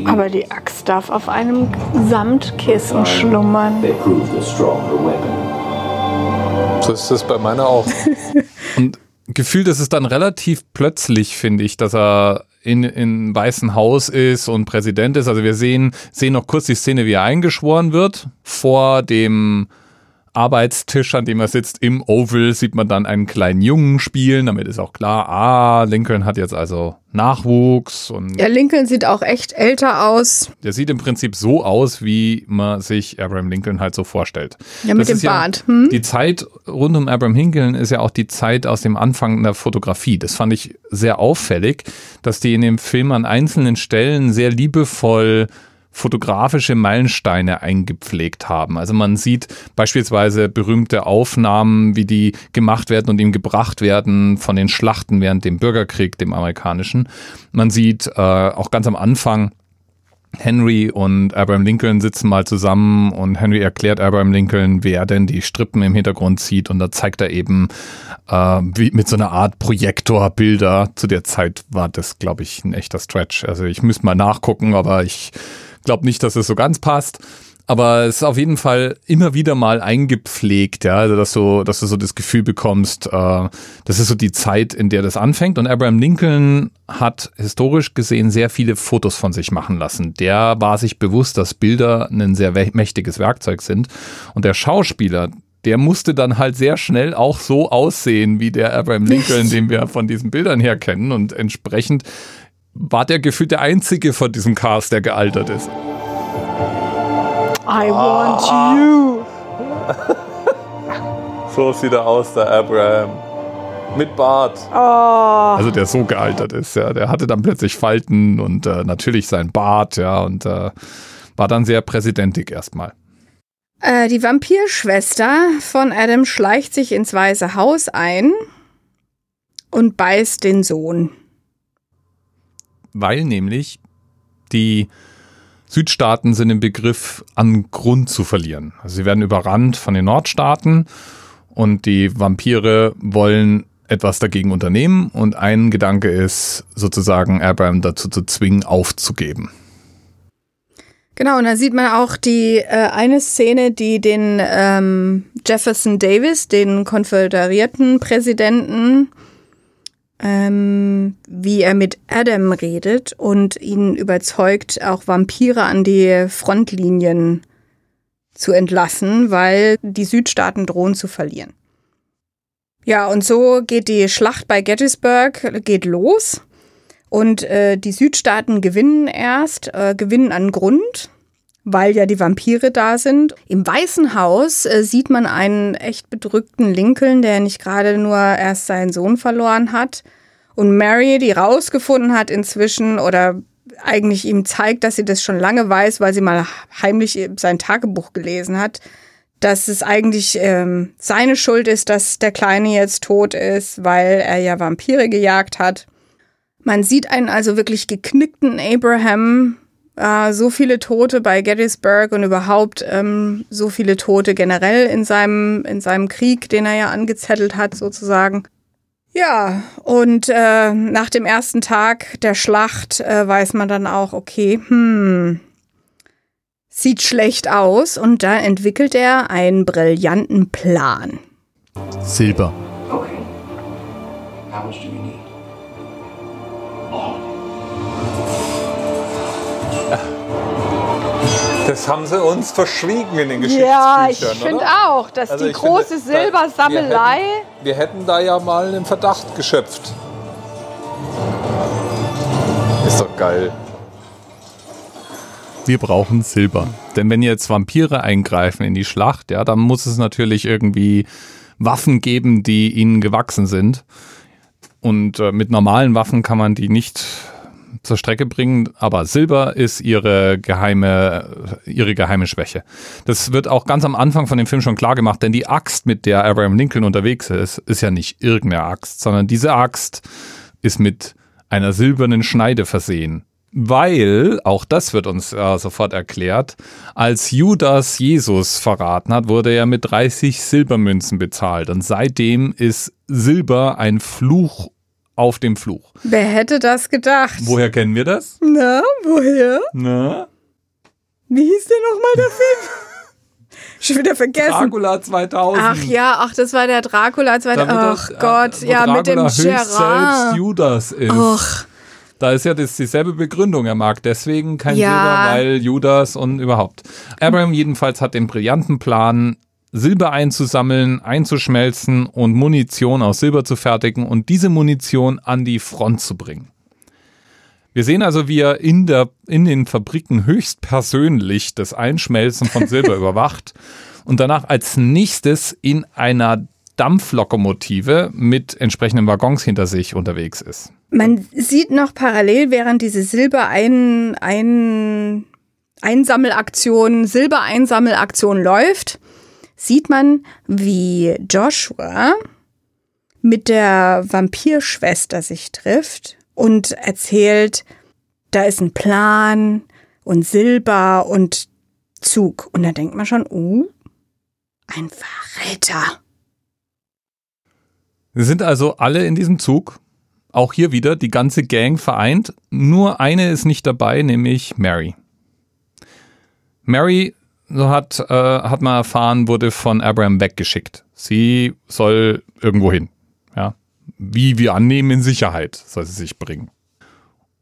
Aber die Axt darf auf einem Samtkissen schlummern. They proved a stronger weapon. So ist es bei meiner auch. Gefühlt ist es dann relativ plötzlich, finde ich, dass er in, in Weißen Haus ist und Präsident ist. Also wir sehen, sehen noch kurz die Szene, wie er eingeschworen wird. Vor dem Arbeitstisch, an dem er sitzt, im Oval, sieht man dann einen kleinen Jungen spielen. Damit ist auch klar, ah, Lincoln hat jetzt also Nachwuchs und Ja, Lincoln sieht auch echt älter aus. der sieht im Prinzip so aus, wie man sich Abraham Lincoln halt so vorstellt. Ja, mit Das dem ist ja- Bart. Hm? Die Zeit rund um Abraham Lincoln ist ja auch die Zeit aus dem Anfang der Fotografie. Das fand ich sehr auffällig, dass die in dem Film an einzelnen Stellen sehr liebevoll fotografische Meilensteine eingepflegt haben. Also man sieht beispielsweise berühmte Aufnahmen, wie die gemacht werden und ihm gebracht werden von den Schlachten während dem Bürgerkrieg, dem amerikanischen. Man sieht äh, auch ganz am Anfang Henry und Abraham Lincoln sitzen mal zusammen und Henry erklärt Abraham Lincoln, wer denn die Strippen im Hintergrund sieht und da zeigt er eben äh, wie mit so einer Art Projektor Bilder. Zu der Zeit war das, glaube ich, ein echter Stretch. Also ich müsste mal nachgucken, aber ich glaube nicht, dass es so ganz passt. Aber es ist auf jeden Fall immer wieder mal eingepflegt, ja, also dass du, dass du so das Gefühl bekommst, äh, das ist so die Zeit, in der das anfängt. Und Abraham Lincoln hat historisch gesehen sehr viele Fotos von sich machen lassen. Der war sich bewusst, dass Bilder ein sehr mächtiges Werkzeug sind. Und der Schauspieler, der musste dann halt sehr schnell auch so aussehen wie der Abraham Lincoln, den wir von diesen Bildern her kennen. Und entsprechend war der gefühlt der einzige von diesem Cast, der gealtert ist. I want you. So sieht er aus, der Abraham. Mit Bart. Oh, Also der so gealtert ist, ja. Der hatte dann plötzlich Falten und äh, natürlich sein Bart, ja, und äh, war dann sehr präsidentig erstmal. Äh, die Vampirschwester von Adam schleicht sich ins Weiße Haus ein und beißt den Sohn. Weil nämlich die Südstaaten sind im Begriff, an Grund zu verlieren. Also sie werden überrannt von den Nordstaaten und die Vampire wollen etwas dagegen unternehmen und ein Gedanke ist sozusagen Abraham dazu zu zwingen, aufzugeben. Genau, und da sieht man auch die äh, eine Szene, die den ähm, Jefferson Davis, den konföderierten Präsidenten, ähm, wie er mit Adam redet und ihn überzeugt, auch Vampire an die Frontlinien zu entlassen, weil die Südstaaten drohen zu verlieren. Ja, und so geht die Schlacht bei Gettysburg geht los. Und äh, die Südstaaten gewinnen erst, äh, gewinnen an Grund, weil ja die Vampire da sind. Im Weißen Haus äh, sieht man einen echt bedrückten Lincoln, der nicht gerade nur erst seinen Sohn verloren hat. Und Mary, die rausgefunden hat inzwischen oder eigentlich ihm zeigt, dass sie das schon lange weiß, weil sie mal heimlich sein Tagebuch gelesen hat, dass es eigentlich ähm, seine Schuld ist, dass der Kleine jetzt tot ist, weil er ja Vampire gejagt hat. Man sieht einen also wirklich geknickten Abraham, äh, so viele Tote bei Gettysburg und überhaupt ähm, so viele Tote generell in seinem, in seinem Krieg, den er ja angezettelt hat, sozusagen. Ja, und äh, nach dem ersten Tag der Schlacht äh, weiß man dann auch, okay, hm, sieht schlecht aus und da entwickelt er einen brillanten Plan. Silber. Okay. How much do you need? Das haben sie uns verschwiegen in den ja, ich finde auch, dass Also die große finde, Silbersammelei. Wir hätten da ja mal einen Verdacht geschöpft. Ist doch geil. Wir brauchen Silber. Denn wenn jetzt Vampire eingreifen in die Schlacht, ja, dann muss es natürlich irgendwie Waffen geben, die ihnen gewachsen sind. Und äh, mit normalen Waffen kann man die nicht zur Strecke bringen, aber Silber ist ihre geheime, ihre geheime Schwäche. Das wird auch ganz am Anfang von dem Film schon klar gemacht, denn die Axt, mit der Abraham Lincoln unterwegs ist, ist ja nicht irgendeine Axt, sondern diese Axt ist mit einer silbernen Schneide versehen. Weil, auch das wird uns äh, sofort erklärt, als Judas Jesus verraten hat, wurde er mit 30 Silbermünzen bezahlt. Und seitdem ist Silber ein Fluch auf dem Fluch. Wer hätte das gedacht? Woher kennen wir das? Na, woher? Na? Wie hieß der nochmal der Film? Schon wieder vergessen. Dracula 2000. Ach ja, ach, das war der Dracula 2000. Damit Ach das, Gott, äh, ja, mit dem höchst selbst Gerard. Judas ist. Ach, Da ist ja das dieselbe Begründung. Er mag deswegen kein Ja. Silber, weil Judas und überhaupt. Abraham jedenfalls hat den brillanten Plan, Silber einzusammeln, einzuschmelzen und Munition aus Silber zu fertigen und diese Munition an die Front zu bringen. Wir sehen also, wie er in, der, in den Fabriken höchstpersönlich das Einschmelzen von Silber überwacht und danach als nächstes in einer Dampflokomotive mit entsprechenden Waggons hinter sich unterwegs ist. man sieht noch parallel, während diese Silberein, ein, Einsammelaktion, Silbereinsammelaktion läuft, sieht man, wie Joshua mit der Vampirschwester sich trifft und erzählt, da ist ein Plan und Silber und Zug. Und da denkt man schon, uh, ein Verräter. Sind also alle in diesem Zug. Auch hier wieder die ganze Gang vereint. Nur eine ist nicht dabei, nämlich Mary. Mary, so hat, äh, hat man erfahren, wurde von Abraham weggeschickt. Sie soll irgendwo hin. Ja. Wie wir annehmen, in Sicherheit soll sie sich bringen.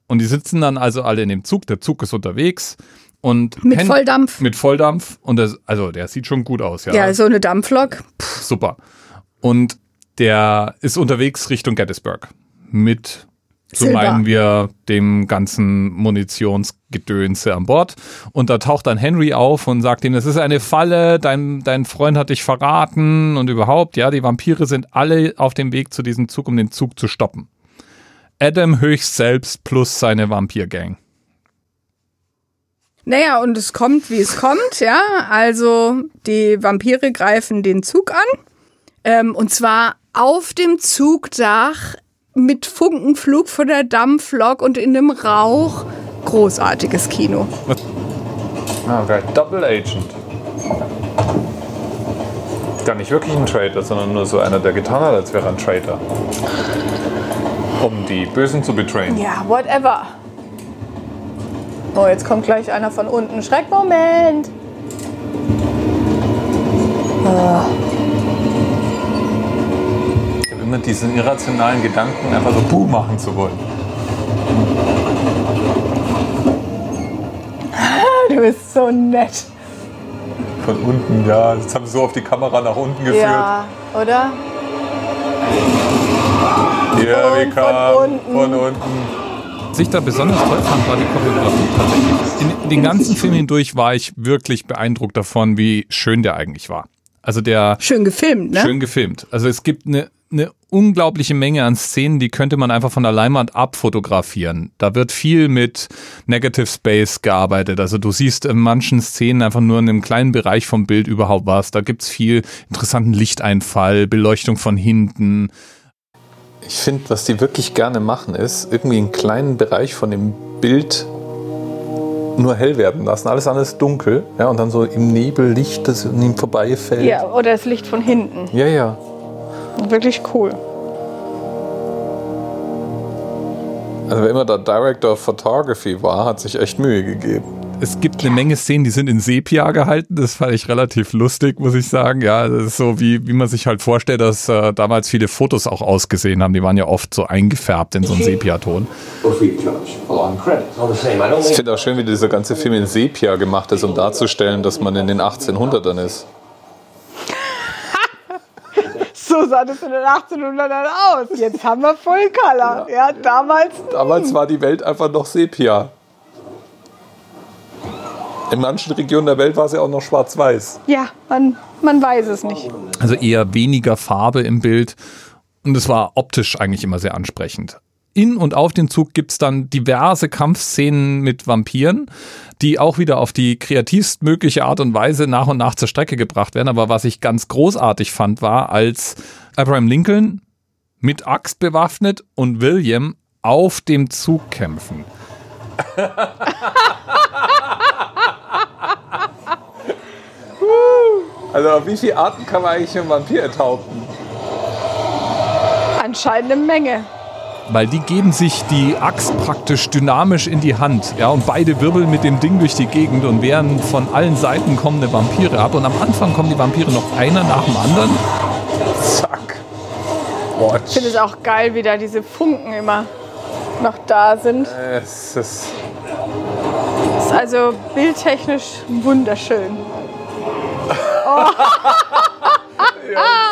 Und die sitzen dann also alle in dem Zug. Der Zug ist unterwegs. Und Mit Hen- Volldampf. Mit Volldampf. Und das, also der sieht schon gut aus, Ja, so eine Dampflok. super. Und der ist unterwegs Richtung Gettysburg mit, so Silber. meinen wir, dem ganzen Munitionsgedönse an Bord. Und da taucht dann Henry auf und sagt ihm, das ist eine Falle, dein, dein Freund hat dich verraten und überhaupt, ja, die Vampire sind alle auf dem Weg zu diesem Zug, um den Zug zu stoppen. Adam höchst selbst plus seine Vampir-Gang. Naja, und es kommt, wie es kommt, ja. Also die Vampire greifen den Zug an. Ähm, und zwar auf dem Zugdach mit Funkenflug von der Dampflok und in dem Rauch. Großartiges Kino. Ah, okay. Double Agent. Gar nicht wirklich ein Traitor, sondern nur so einer, der getan hat, als wäre ein Traitor. Um die Bösen zu betrayen. Ja, whatever. Oh, jetzt kommt gleich einer von unten. Schreckmoment. Habe immer diesen irrationalen Gedanken, einfach so Buh machen zu wollen. Du bist so nett. Von unten, ja. Jetzt haben sie so auf die Kamera nach unten geführt. Ja, oder? Von come. unten. Von unten. Was ich da besonders toll fand, war die Choreografie tatsächlich. In den ganzen Film hindurch war ich wirklich beeindruckt davon, wie schön der eigentlich war. Also der Schön gefilmt, ne? schön gefilmt. Also es gibt eine, eine unglaubliche Menge an Szenen, die könnte man einfach von der Leinwand abfotografieren. Da wird viel mit Negative Space gearbeitet. Also du siehst in manchen Szenen einfach nur in einem kleinen Bereich vom Bild überhaupt was. Da gibt's viel interessanten Lichteinfall, Beleuchtung von hinten. Ich finde, was die wirklich gerne machen, ist irgendwie einen kleinen Bereich von dem Bild nur hell werden lassen. Alles andere ist dunkel. Ja, und dann so im Nebel Licht, das an ihm vorbeifällt. Ja, oder das Licht von hinten. ja. ja. Wirklich cool. Also wer immer der Director of Photography war, hat sich echt Mühe gegeben. Es gibt eine Menge Szenen, die sind in Sepia gehalten. Das fand ich relativ lustig, muss ich sagen. Ja, das ist so, wie, wie man sich halt vorstellt, dass äh, damals viele Fotos auch ausgesehen haben. Die waren ja oft so eingefärbt in so einen Sepia-Ton. I don't Ich finde auch schön, wie dieser ganze Film in Sepia gemacht ist, um darzustellen, dass man in den 1800ern ist. So sah das in den 1800ern aus. Jetzt haben wir Full Color. Ja, damals. Damals war die Welt einfach noch Sepia. In manchen Regionen der Welt war sie auch noch schwarz-weiß. Ja, man, man weiß es nicht. Also eher weniger Farbe im Bild. Und es war optisch eigentlich immer sehr ansprechend. In und auf dem Zug gibt's dann diverse Kampfszenen mit Vampiren, die auch wieder auf die kreativstmögliche Art und Weise nach und nach zur Strecke gebracht werden. Aber was ich ganz großartig fand, war, als Abraham Lincoln mit Axt bewaffnet und William auf dem Zug kämpfen. Also auf wie viele Arten kann man eigentlich einen Vampir enthaupten? Anscheinend eine Menge. Weil die geben sich die Axt praktisch dynamisch in die Hand. Ja, und beide wirbeln mit dem Ding durch die Gegend und wehren von allen Seiten kommende Vampire ab. Und am Anfang kommen die Vampire noch einer nach dem anderen. Zack. Boah, Ich finde es auch geil, wie da diese Funken immer noch da sind. es ist Ist also bildtechnisch wunderschön.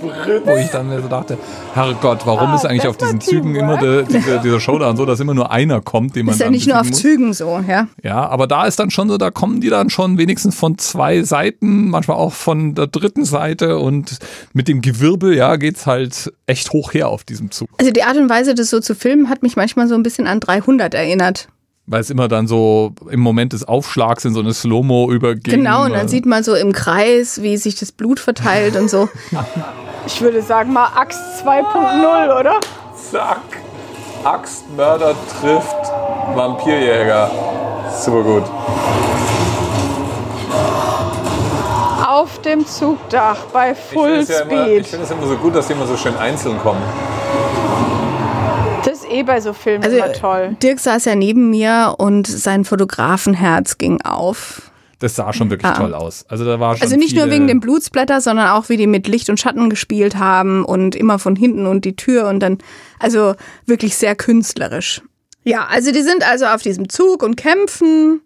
Wo ich dann mir so dachte, Herrgott, warum Ah, ist eigentlich auf diesen Zügen immer Teamwork. der, dieser, Showdown so, dass immer nur einer kommt, den man Ist ja nicht nur auf muss? Zügen so, ja. Ja, aber da ist dann schon so, da kommen die dann schon wenigstens von zwei Seiten, manchmal auch von der dritten Seite und mit dem Gewirbel, ja, geht's halt echt hoch her auf diesem Zug. Also die Art und Weise, das so zu filmen, hat mich manchmal so ein bisschen an 300 erinnert. Weil es immer dann so im Moment des Aufschlags in so eine Slow-Mo übergeht. Genau, und dann sieht man so im Kreis, wie sich das Blut verteilt und so. Ich würde sagen mal Axt 2.0, oder? Zack. Axtmörder trifft Vampirjäger. Super gut. Auf dem Zugdach bei Ich Full es ja immer, ich finde es immer so gut, dass die immer so schön einzeln kommen. Das ist eh bei so Filmen Also immer toll. Dirk saß ja neben mir und sein Fotografenherz ging auf. Das sah schon wirklich Ah. toll aus. Also da war schon Also nicht nur wegen dem Blutsplatter, sondern auch wie die mit Licht und Schatten gespielt haben und immer von hinten und die Tür und dann, also wirklich sehr künstlerisch. Ja, also die sind also auf diesem Zug und kämpfen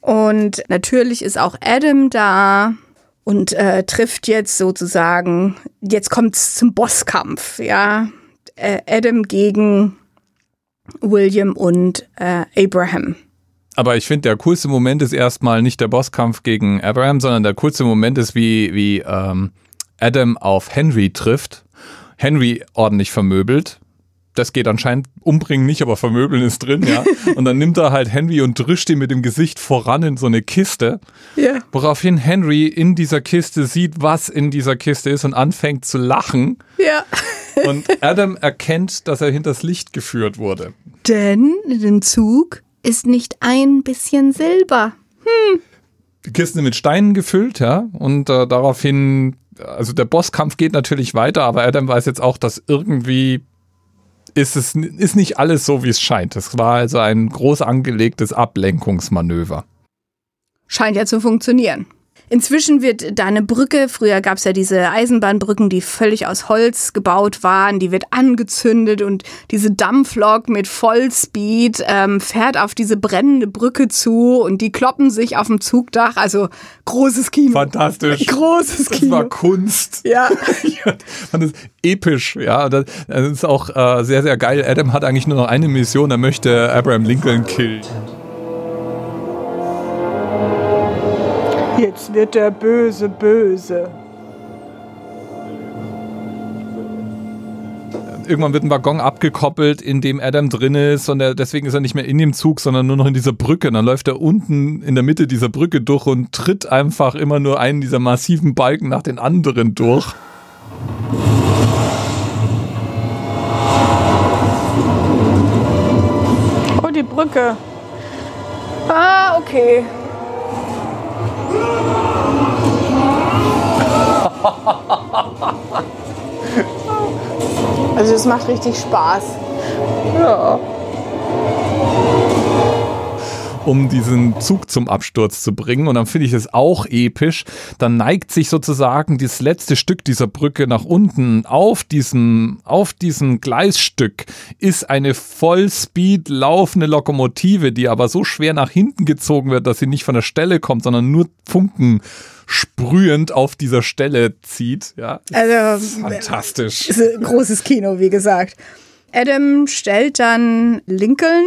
und natürlich ist auch Adam da und äh, trifft jetzt sozusagen, jetzt kommt es zum Bosskampf, ja. Äh, Adam gegen William und äh, Abraham. Aber ich finde, der coolste Moment ist erstmal nicht der Bosskampf gegen Abraham, sondern der coolste Moment ist, wie, wie ähm, Adam auf Henry trifft. Henry ordentlich vermöbelt. Das geht anscheinend umbringen nicht, aber vermöbeln ist drin, ja. Und dann nimmt er halt Henry und drischt ihn mit dem Gesicht voran in so eine Kiste. Ja. Woraufhin Henry in dieser Kiste sieht, was in dieser Kiste ist und anfängt zu lachen. Ja. Und Adam erkennt, dass er hinters Licht geführt wurde. Denn in dem Zug ist nicht ein bisschen Silber. die Kiste mit Steinen gefüllt, ja, und äh, daraufhin, also der Bosskampf geht natürlich weiter, aber Adam weiß jetzt auch, dass irgendwie ist es ist nicht alles so, wie es scheint. Es war also ein groß angelegtes Ablenkungsmanöver. Scheint ja zu funktionieren. Inzwischen wird da eine Brücke, früher gab es ja diese Eisenbahnbrücken, die völlig aus Holz gebaut waren, die wird angezündet und diese Dampflok mit Vollspeed ähm, fährt auf diese brennende Brücke zu und die kloppen sich auf dem Zugdach. Also großes Kino. Fantastisch. Großes Das Kino. war Kunst. Ja. Ich fand es episch, ja. Das, das ist auch äh, sehr, sehr geil. Adam hat eigentlich nur noch eine Mission, er möchte Abraham Lincoln killen. Jetzt wird der Böse böse. irgendwann wird ein Waggon abgekoppelt, in dem Adam drin ist und er, deswegen ist er nicht mehr in dem Zug, sondern nur noch in dieser Brücke. Und dann läuft er unten in der Mitte dieser Brücke durch und tritt einfach immer nur einen dieser massiven Balken nach den anderen durch. Oh, die Brücke. Ah, okay. Also es macht richtig Spaß. Um diesen Zug zum Absturz zu bringen. Und dann finde ich es auch episch. Dann neigt sich sozusagen das letzte Stück dieser Brücke nach unten. Auf diesem, auf diesem Gleisstück ist eine Vollspeed laufende Lokomotive, die aber so schwer nach hinten gezogen wird, dass sie nicht von der Stelle kommt, sondern nur Funken sprühend auf dieser Stelle zieht. Ja, Also fantastisch. ist ein großes Kino, wie gesagt. Adam stellt dann Lincoln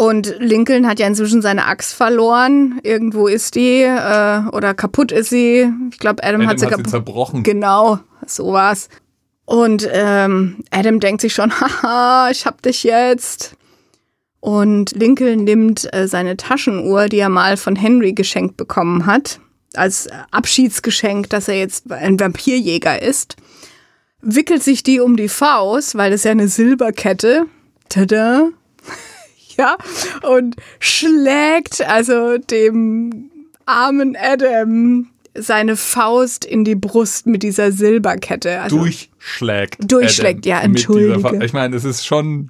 und Lincoln hat ja inzwischen seine Axt verloren. Irgendwo ist die äh, oder kaputt ist sie. Ich glaube, Adam, Adam hat sie hat sie kaputt. zerbrochen. Genau, so war's. Und ähm, Adam denkt sich schon, haha, ich hab dich jetzt. Und Lincoln nimmt äh, seine Taschenuhr, die er mal von Henry geschenkt bekommen hat, als Abschiedsgeschenk, dass er jetzt ein Vampirjäger ist, wickelt sich die um die Faust, weil das ja eine Silberkette. Tada! Ja, und schlägt also dem armen Adam seine Faust in die Brust mit dieser Silberkette. Also Durchschlägt. Durchschlägt, ja, mit dieser entschuldige. Ich meine, es ist schon,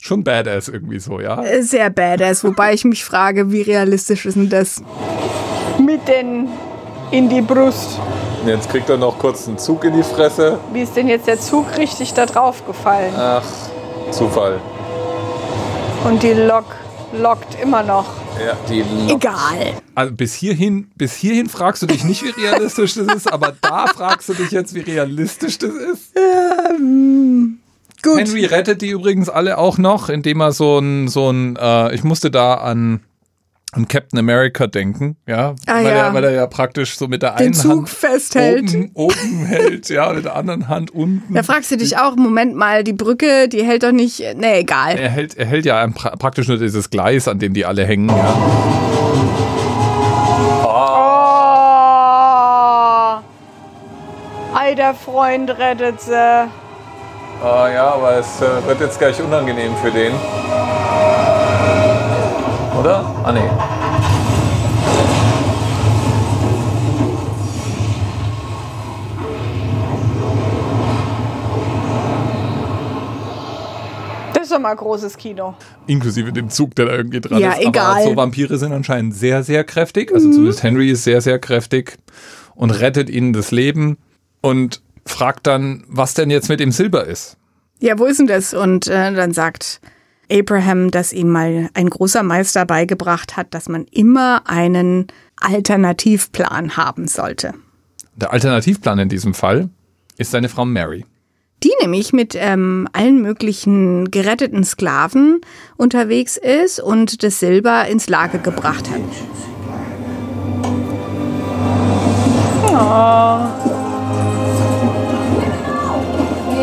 schon badass irgendwie so, ja. sehr badass, wobei ich mich frage, wie realistisch ist denn das? Mit den in die Brust. Jetzt kriegt er noch kurz einen Zug in die Fresse. Wie ist denn jetzt der Zug richtig da drauf gefallen? Ach, Zufall. Und die Lok lockt immer noch. Ja, die Egal. Also bis hierhin, bis hierhin fragst du dich nicht, wie realistisch das ist, aber da fragst du dich jetzt, wie realistisch das ist. Gut. Henry rettet die übrigens alle auch noch, indem er so ein, so ein, äh, ich musste da an, an Captain America denken, ja, Ah, weil, ja. Er, weil er ja praktisch so mit der Den einen Zug Hand festhält. oben, oben hält, ja, mit der anderen Hand unten. Da fragst du dich auch, Moment mal, die Brücke, die hält doch nicht. Nee, egal. Er hält, er hält ja praktisch nur dieses Gleis, an dem die alle hängen, ja. Oh. Ei, der Freund rettet sie. Ah ja, aber es äh, wird jetzt gleich unangenehm für den. Oder? Ah nee. Das ist doch mal großes Kino. Inklusive dem Zug, der da irgendwie dran Ja, ist. egal. Aber so Vampire sind anscheinend sehr, sehr kräftig. Also zumindest Henry ist sehr, sehr kräftig und rettet ihnen das Leben und fragt dann, was denn jetzt mit dem Silber ist. Ja, wo ist denn das? Und äh, dann sagt Abraham, dass ihm mal ein großer Meister beigebracht hat, dass man immer einen Alternativplan haben sollte. Der Alternativplan in diesem Fall ist seine Frau Mary. Die nämlich mit ähm, allen möglichen geretteten Sklaven unterwegs ist und das Silber ins Lager gebracht hat.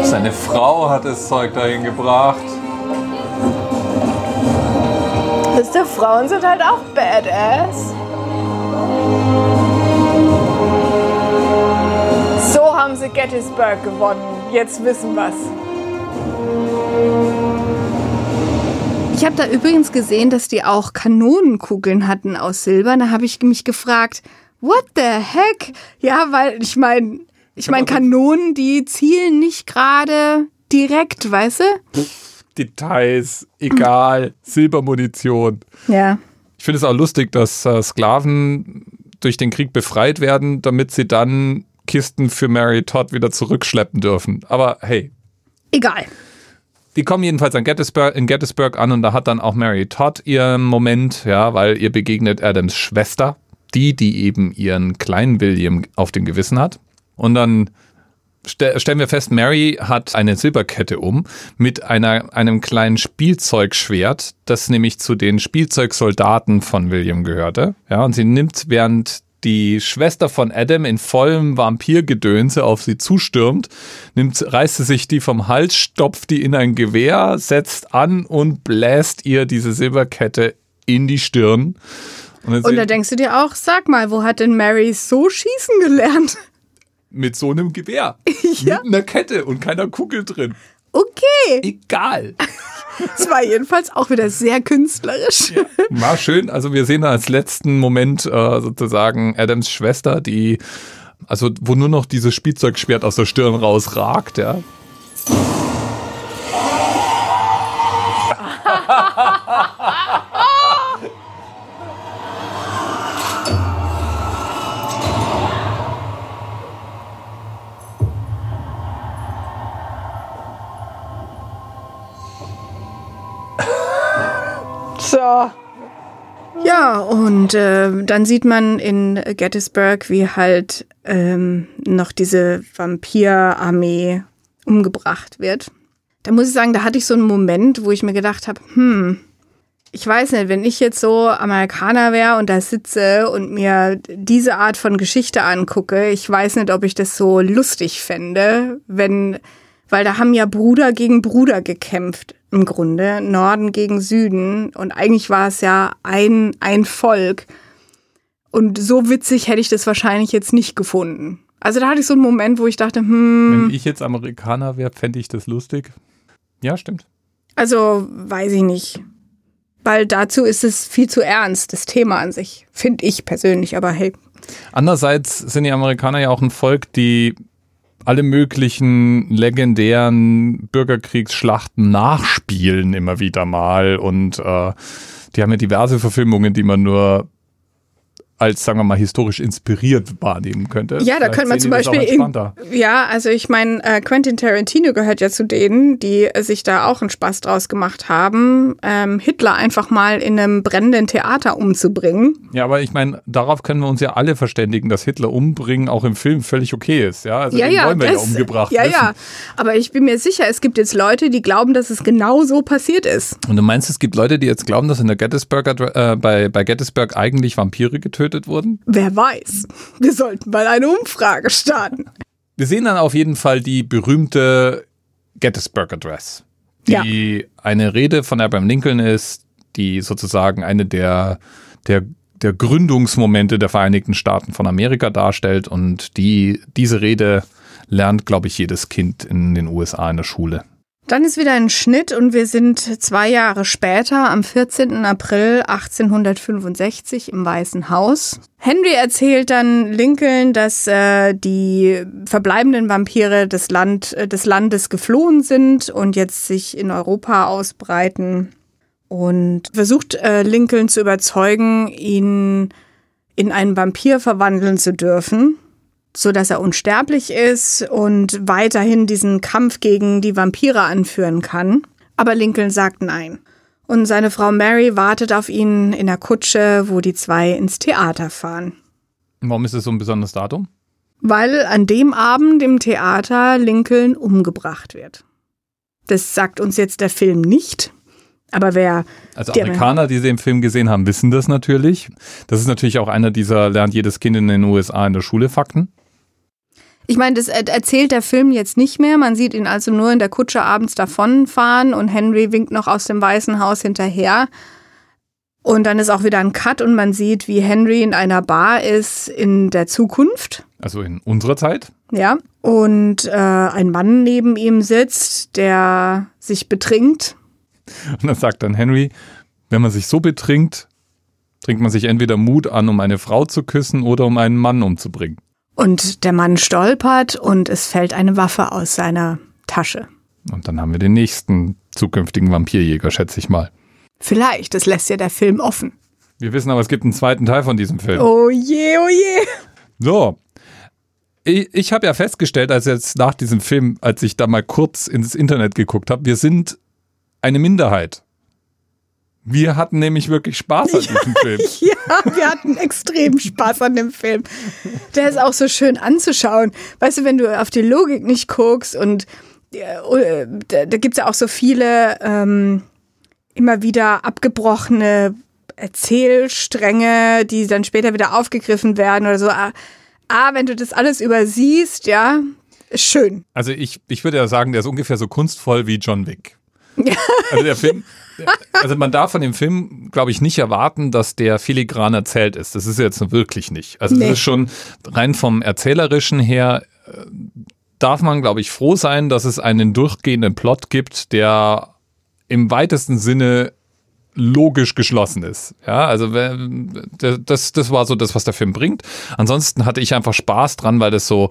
Seine Frau hat das Zeug dahin gebracht. Wisst ihr, Frauen sind halt auch badass. So haben sie Gettysburg gewonnen. Jetzt wissen wir's. Ich habe da übrigens gesehen, dass die auch Kanonenkugeln hatten aus Silber. Da habe ich mich gefragt, what the heck? Ja, weil ich meine, ich meine Kanonen, die zielen nicht gerade direkt, weißt du? Details, egal, Silbermunition. Ja. Ich finde es auch lustig, dass äh, Sklaven durch den Krieg befreit werden, damit sie dann Kisten für Mary Todd wieder zurückschleppen dürfen. Aber hey, Egal. die kommen jedenfalls an Gettysburg, in Gettysburg an und da hat dann auch Mary Todd ihren Moment, ja, weil ihr begegnet Adams Schwester, die, die eben ihren kleinen William auf dem Gewissen hat. Und dann ste stellen wir fest, Mary hat eine Silberkette um mit einer, einem kleinen Spielzeugschwert, das nämlich zu den Spielzeugsoldaten von William gehörte. Ja, und sie nimmt, während die Schwester von Adam in vollem Vampirgedönse auf sie zustürmt, nimmt, reißt sie sich die vom Hals, stopft die in ein Gewehr, setzt an und bläst ihr diese Silberkette in die Stirn. Und sehen- da denkst du dir auch, sag mal, wo hat denn Mary so schießen gelernt? Mit so einem Gewehr. Ja. Mit einer Kette und keiner Kugel drin. Okay. Egal. Es war jedenfalls auch wieder sehr künstlerisch. War schön. Also wir sehen da als letzten Moment äh, sozusagen Adams Schwester, die, also wo nur noch dieses Spielzeugschwert aus der Stirn rausragt, ja. So. Ja, und äh, dann sieht man in Gettysburg, wie halt ähm, noch diese Vampirarmee umgebracht wird. Da muss ich sagen, da hatte ich so einen Moment, wo ich mir gedacht habe, hm, ich weiß nicht, wenn ich jetzt so Amerikaner wäre und da sitze und mir diese Art von Geschichte angucke, ich weiß nicht, ob ich das so lustig fände, wenn, weil da haben ja Bruder gegen Bruder gekämpft im Grunde, Norden gegen Süden und eigentlich war es ja ein, ein Volk. Und so witzig hätte ich das wahrscheinlich jetzt nicht gefunden. Also da hatte ich so einen Moment, wo ich dachte, hm, Wenn ich jetzt Amerikaner wäre, fände ich das lustig. Ja, stimmt. also weiß ich nicht. Weil dazu ist es viel zu ernst, das Thema an sich, finde ich persönlich. Aber hey, Andererseits sind die Amerikaner ja auch ein Volk, die alle möglichen legendären Bürgerkriegsschlachten nachspielen immer wieder mal. Und äh, die haben ja diverse Verfilmungen, die man nur als, sagen wir mal, historisch inspiriert wahrnehmen könnte. Ja, da Vielleicht könnte man zum Beispiel in, ja, also ich meine, äh, Quentin Tarantino gehört ja zu denen, die äh, sich da auch einen Spaß draus gemacht haben, ähm, Hitler einfach mal in einem brennenden Theater umzubringen. Ja, aber ich meine, darauf können wir uns ja alle verständigen, dass Hitler umbringen auch im Film völlig okay ist. Ja, also ja, ja, wollen wir das, ja umgebracht Ja, wissen. ja. Aber ich bin mir sicher, es gibt jetzt Leute, die glauben, dass es genau so passiert ist. Und du meinst, es gibt Leute, die jetzt glauben, dass in der Gettysburger, äh, bei, bei Gettysburg eigentlich Vampire getötet wurden? Wer weiß? Wir sollten mal eine Umfrage starten. Wir sehen dann auf jeden Fall die berühmte Gettysburg Address, die eine Rede von Abraham Lincoln ist, die sozusagen eine der, der, der Gründungsmomente der Vereinigten Staaten von Amerika darstellt und die, diese Rede lernt, glaube ich, jedes Kind in den USA in der Schule. Dann ist wieder ein Schnitt und wir sind zwei Jahre später, am 14. April 1865 im Weißen Haus. Henry erzählt dann Lincoln, dass äh, die verbleibenden Vampire des, Land, äh, des Landes geflohen sind und jetzt sich in Europa ausbreiten. Und versucht äh, Lincoln zu überzeugen, ihn in einen Vampir verwandeln zu dürfen so dass er unsterblich ist und weiterhin diesen Kampf gegen die Vampire anführen kann. Aber Lincoln sagt nein. Und seine Frau Mary wartet auf ihn in der Kutsche, wo die zwei ins Theater fahren. Warum ist es so ein besonderes Datum? Weil an dem Abend im Theater Lincoln umgebracht wird. Das sagt uns jetzt der Film nicht. Aber wer Also Amerikaner, die den Film gesehen haben, wissen das natürlich. Das ist natürlich auch einer dieser lernt jedes Kind in den USA in der Schule Fakten. Ich meine, das er- erzählt der Film jetzt nicht mehr. Man sieht ihn also nur in der Kutsche abends davonfahren und Henry winkt noch aus dem Weißen Haus hinterher. Und dann ist auch wieder ein Cut und man sieht, wie Henry in einer Bar ist in der Zukunft. Also in unserer Zeit. Ja. Und äh, ein Mann neben ihm sitzt, der sich betrinkt. Und dann sagt dann Henry, wenn man sich so betrinkt, trinkt man sich entweder Mut an, um eine Frau zu küssen oder um einen Mann umzubringen. Und der Mann stolpert und es fällt eine Waffe aus seiner Tasche. Und dann haben wir den nächsten zukünftigen Vampirjäger, schätze ich mal. Vielleicht, das lässt ja der Film offen. Wir wissen aber, es gibt einen zweiten Teil von diesem Film. Oh je, oh je. So. Ich, ich habe ja festgestellt, als jetzt nach diesem Film, als ich da mal kurz ins Internet geguckt habe, wir sind eine Minderheit. Wir hatten nämlich wirklich Spaß an diesem Film. Ja, wir hatten extrem Spaß an dem Film. Der ist auch so schön anzuschauen. Weißt du, wenn du auf die Logik nicht guckst und äh, da, da gibt es ja auch so viele ähm, immer wieder abgebrochene Erzählstränge, die dann später wieder aufgegriffen werden oder so. Ah, ah, wenn du das alles übersiehst, ja, ist schön. Also ich, ich würde ja sagen, der ist ungefähr so kunstvoll wie John Wick. Also der Film, also man darf von dem Film, glaube ich, nicht erwarten, dass der filigran erzählt ist. Das ist jetzt wirklich nicht. Also Nee. das ist schon rein vom Erzählerischen her, äh, darf man, glaube ich, froh sein, dass es einen durchgehenden Plot gibt, der im weitesten Sinne logisch geschlossen ist. Ja, also wenn- das, das war so das, was der Film bringt. Ansonsten hatte ich einfach Spaß dran, weil das so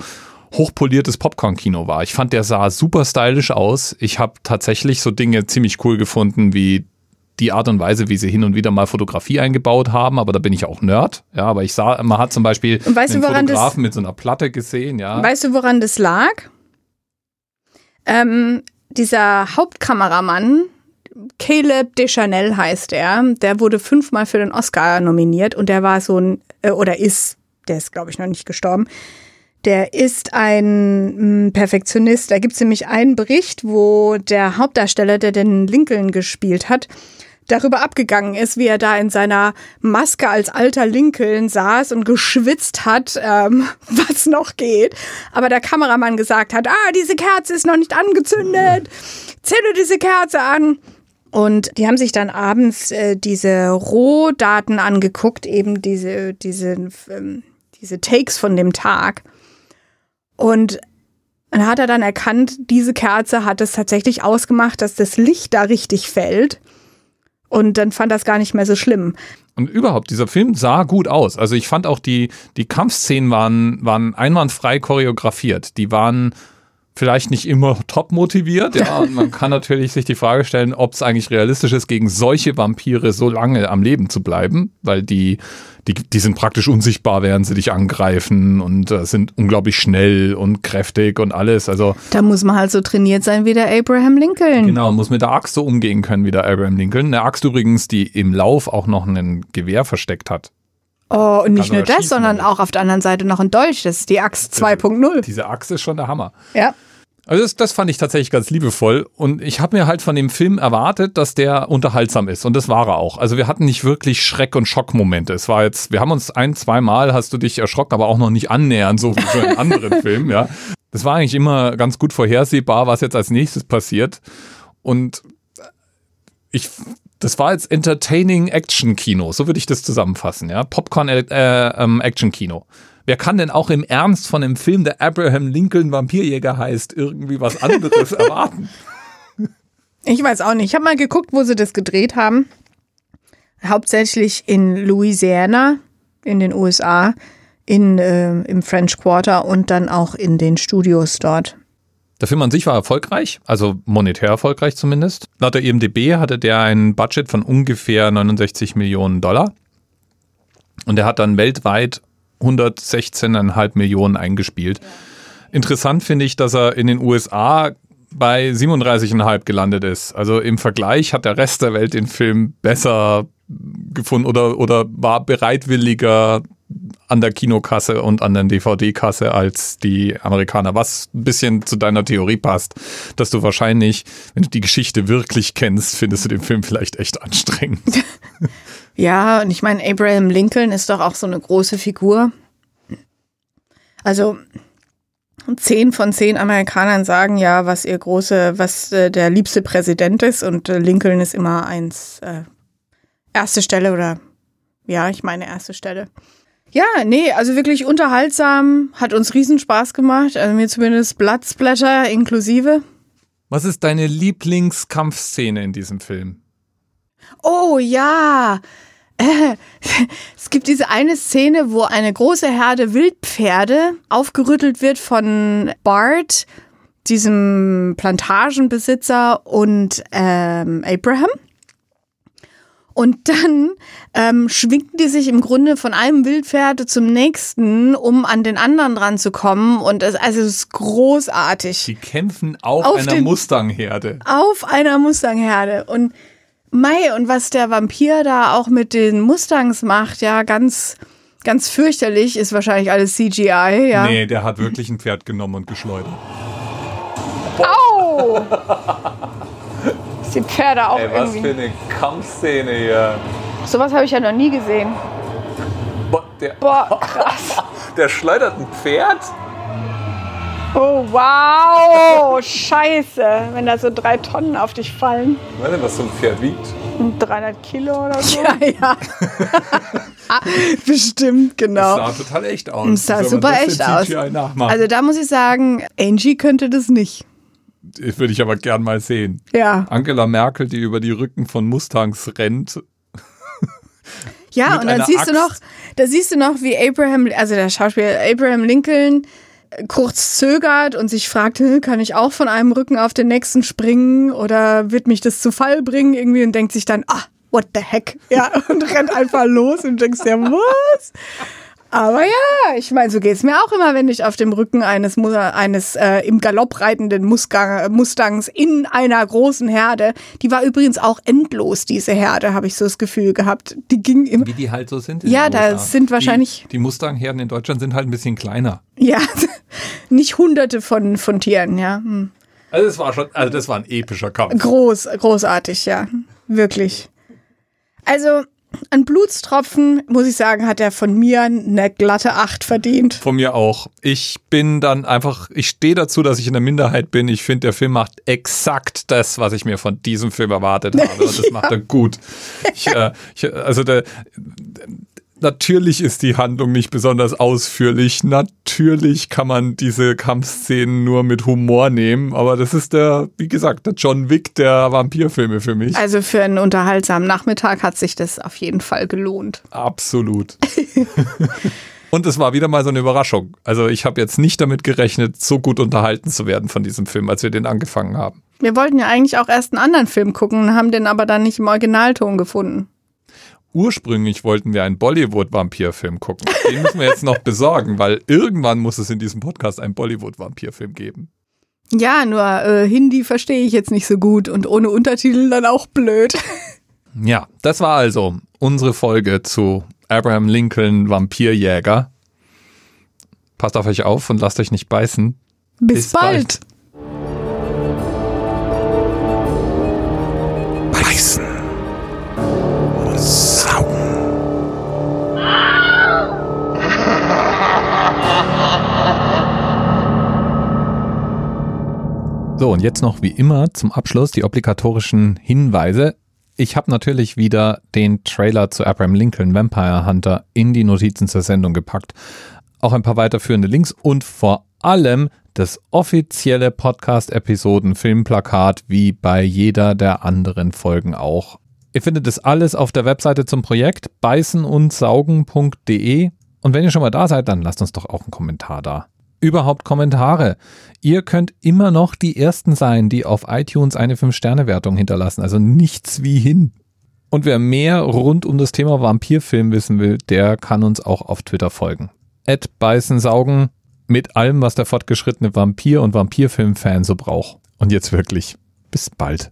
hochpoliertes Popcorn-Kino war. Ich fand, der sah super stylisch aus. Ich habe tatsächlich so Dinge ziemlich cool gefunden, wie die Art und Weise, wie sie hin und wieder mal Fotografie eingebaut haben, aber da bin ich auch Nerd. Ja, aber ich sah, man hat zum Beispiel Und weißt du, einen woran das- Fotografen mit so einer Platte gesehen, ja. Weißt du, woran das lag? Ähm, dieser Hauptkameramann, Caleb Deschanel heißt er, der wurde fünfmal für den Oscar nominiert und der war so ein, äh, oder ist, der ist glaube ich noch nicht gestorben, der ist ein mm, Perfektionist. Da gibt es nämlich einen Bericht, wo der Hauptdarsteller, der den Lincoln gespielt hat, darüber abgegangen ist, wie er da in seiner Maske als alter Lincoln saß und geschwitzt hat, ähm, was noch geht. Aber der Kameramann gesagt hat, ah, diese Kerze ist noch nicht angezündet. Zünde diese Kerze an. Und die haben sich dann abends äh, diese Rohdaten angeguckt, eben diese, diese, ähm, diese Takes von dem Tag. Und dann hat er dann erkannt, diese Kerze hat es tatsächlich ausgemacht, dass das Licht da richtig fällt. Und dann fand das gar nicht mehr so schlimm. Und überhaupt, dieser Film sah gut aus. Also ich fand auch die, die Kampfszenen waren, waren einwandfrei choreografiert. Die waren vielleicht nicht immer top motiviert. Ja, und man kann natürlich sich die Frage stellen, ob es eigentlich realistisch ist, gegen solche Vampire so lange am Leben zu bleiben, weil die, die, die sind praktisch unsichtbar, während sie dich angreifen und äh, sind unglaublich schnell und kräftig und alles. Also Da muss man halt so trainiert sein wie der Abraham Lincoln. Genau, muss mit der Axt so umgehen können wie der Abraham Lincoln. Eine Axt übrigens, die im Lauf auch noch ein Gewehr versteckt hat. Oh, und nicht Kann nur das, sondern damit. auch auf der anderen Seite noch ein Dolch. Das ist die Axt 2.0. Diese Axt ist schon der Hammer. Ja. Also das, das fand ich tatsächlich ganz liebevoll und ich habe mir halt von dem Film erwartet, dass der unterhaltsam ist und das war er auch. Also wir hatten nicht wirklich Schreck- und Schockmomente. Es war jetzt, wir haben uns ein, zwei Mal hast du dich erschrocken, aber auch noch nicht annähernd so wie schon in anderen Filmen, ja. Das war eigentlich immer ganz gut vorhersehbar, was jetzt als nächstes passiert und ich das war jetzt entertaining Action Kino, so würde ich das zusammenfassen, ja. Popcorn äh, ähm, Action Kino. Wer kann denn auch im Ernst von einem Film, der Abraham Lincoln Vampirjäger heißt, irgendwie was anderes erwarten? Ich weiß auch nicht. Ich habe mal geguckt, wo sie das gedreht haben. Hauptsächlich in Louisiana, in den USA, in, äh, im French Quarter und dann auch in den Studios dort. Der Film an sich war erfolgreich, also monetär erfolgreich zumindest. Laut der IMDb hatte der ein Budget von ungefähr 69 Millionen Dollar. Und er hat dann weltweit 116,5 Millionen eingespielt. Interessant finde ich, dass er in den USA bei 37,5 gelandet ist. Also im Vergleich hat der Rest der Welt den Film besser gefunden oder, oder war bereitwilliger an der Kinokasse und an der DVD-Kasse als die Amerikaner, was ein bisschen zu deiner Theorie passt, dass du wahrscheinlich, wenn du die Geschichte wirklich kennst, findest du den Film vielleicht echt anstrengend. Ja, und ich meine, Abraham Lincoln ist doch auch so eine große Figur. Also zehn von zehn Amerikanern sagen ja, was ihr große, was äh, der liebste Präsident ist und äh, Lincoln ist immer eins äh, erste Stelle oder ja, ich meine erste Stelle. Ja, nee, also wirklich unterhaltsam, hat uns riesen Spaß gemacht, also mir zumindest Bloodsplatter inklusive. Was ist deine Lieblingskampfszene in diesem Film? Oh ja. Äh, es gibt diese eine Szene, wo eine große Herde Wildpferde aufgerüttelt wird von Bart, diesem Plantagenbesitzer und ähm, Abraham. Und dann ähm, schwingen die sich im Grunde von einem Wildpferd zum nächsten, um an den anderen dran zu kommen. Und es, also es ist großartig. Die kämpfen auf, Auf einer Mustang-Herde. auf einer Mustangherde. Und Mai, und was der Vampir da auch mit den Mustangs macht, ja, ganz, ganz fürchterlich, ist wahrscheinlich alles CGI, ja. Nee, der hat wirklich ein Pferd genommen und geschleudert. Au! Dass die Pferde auch irgendwie. eine Kampfszene hier. Sowas habe ich ja noch nie gesehen. Boah, der, Boah, krass. der schleudert ein Pferd? Oh, wow. Scheiße. Wenn da so drei Tonnen auf dich fallen. Weiß nicht, was so ein Pferd wiegt. 300 Kilo oder so. Ja, ja. Ah, Bestimmt, genau. Das sah total echt aus. Es sah super das echt aus. Also da muss ich sagen, Angie könnte das nicht. Das würde ich aber gern mal sehen. Ja. Angela Merkel, die über die Rücken von Mustangs rennt. Ja, und dann siehst du Axt. noch, da siehst du noch, wie Abraham, also der Schauspieler Abraham Lincoln kurz zögert und sich fragt, "Hm, kann ich auch von einem Rücken auf den nächsten springen oder wird mich das zu Fall bringen irgendwie und denkt sich dann, ah, what the heck? Ja, und rennt einfach los und denkst dir, was? Aber ja, ich meine, so geht's mir auch immer, wenn ich auf dem Rücken eines, eines äh, im Galopp reitenden Musgang, Mustangs in einer großen Herde, die war übrigens auch endlos, diese Herde, habe ich so das Gefühl gehabt. Die ging immer, Wie die halt so sind. in Ja, da sind wahrscheinlich- Die, die Mustang-Herden in Deutschland sind halt ein bisschen kleiner. ja, nicht hunderte von, von Tieren, ja. Hm. Also das war schon, also das war ein epischer Kampf. Groß, großartig, ja. Wirklich. Also, ein Blutstropfen, muss ich sagen, hat er von mir eine glatte Acht verdient. Von mir auch. Ich bin dann einfach, ich stehe dazu, dass ich in der Minderheit bin. Ich finde, der Film macht exakt das, was ich mir von diesem Film erwartet habe. Und das macht er gut. Ich, äh, ich, also der, Natürlich ist die Handlung nicht besonders ausführlich. Natürlich kann man diese Kampfszenen nur mit Humor nehmen. Aber das ist der, wie gesagt, der John Wick der Vampirfilme für mich. Also für einen unterhaltsamen Nachmittag hat sich das auf jeden Fall gelohnt. Absolut. Und es war wieder mal so eine Überraschung. Also ich habe jetzt nicht damit gerechnet, so gut unterhalten zu werden von diesem Film, als wir den angefangen haben. Wir wollten ja eigentlich auch erst einen anderen Film gucken, haben den aber dann nicht im Originalton gefunden. Ursprünglich wollten wir einen Bollywood-Vampirfilm gucken. Den müssen wir jetzt noch besorgen, weil irgendwann muss es in diesem Podcast einen Bollywood-Vampirfilm geben. Ja, nur äh, Hindi verstehe ich jetzt nicht so gut und ohne Untertitel dann auch blöd. Ja, das war also unsere Folge zu Abraham Lincoln Vampirjäger. Passt auf euch auf und lasst euch nicht beißen. Bis, bald. Beißen. So, und jetzt noch wie immer zum Abschluss die obligatorischen Hinweise. Ich habe natürlich wieder den Trailer zu Abraham Lincoln Vampire Hunter in die Notizen zur Sendung gepackt. Auch ein paar weiterführende Links und vor allem das offizielle Podcast-Episoden-Filmplakat wie bei jeder der anderen Folgen auch. Ihr findet das alles auf der Webseite zum Projekt beißenundsaugen.de und wenn ihr schon mal da seid, dann lasst uns doch auch einen Kommentar da. Überhaupt Kommentare. Ihr könnt immer noch die Ersten sein, die auf iTunes eine 5-Sterne-Wertung hinterlassen. Also nichts wie hin. Und wer mehr rund um das Thema Vampirfilm wissen will, der kann uns auch auf Twitter folgen. Ed Beißensaugen mit allem, was der fortgeschrittene Vampir- und Vampirfilm-Fan so braucht. Und jetzt wirklich. Bis bald.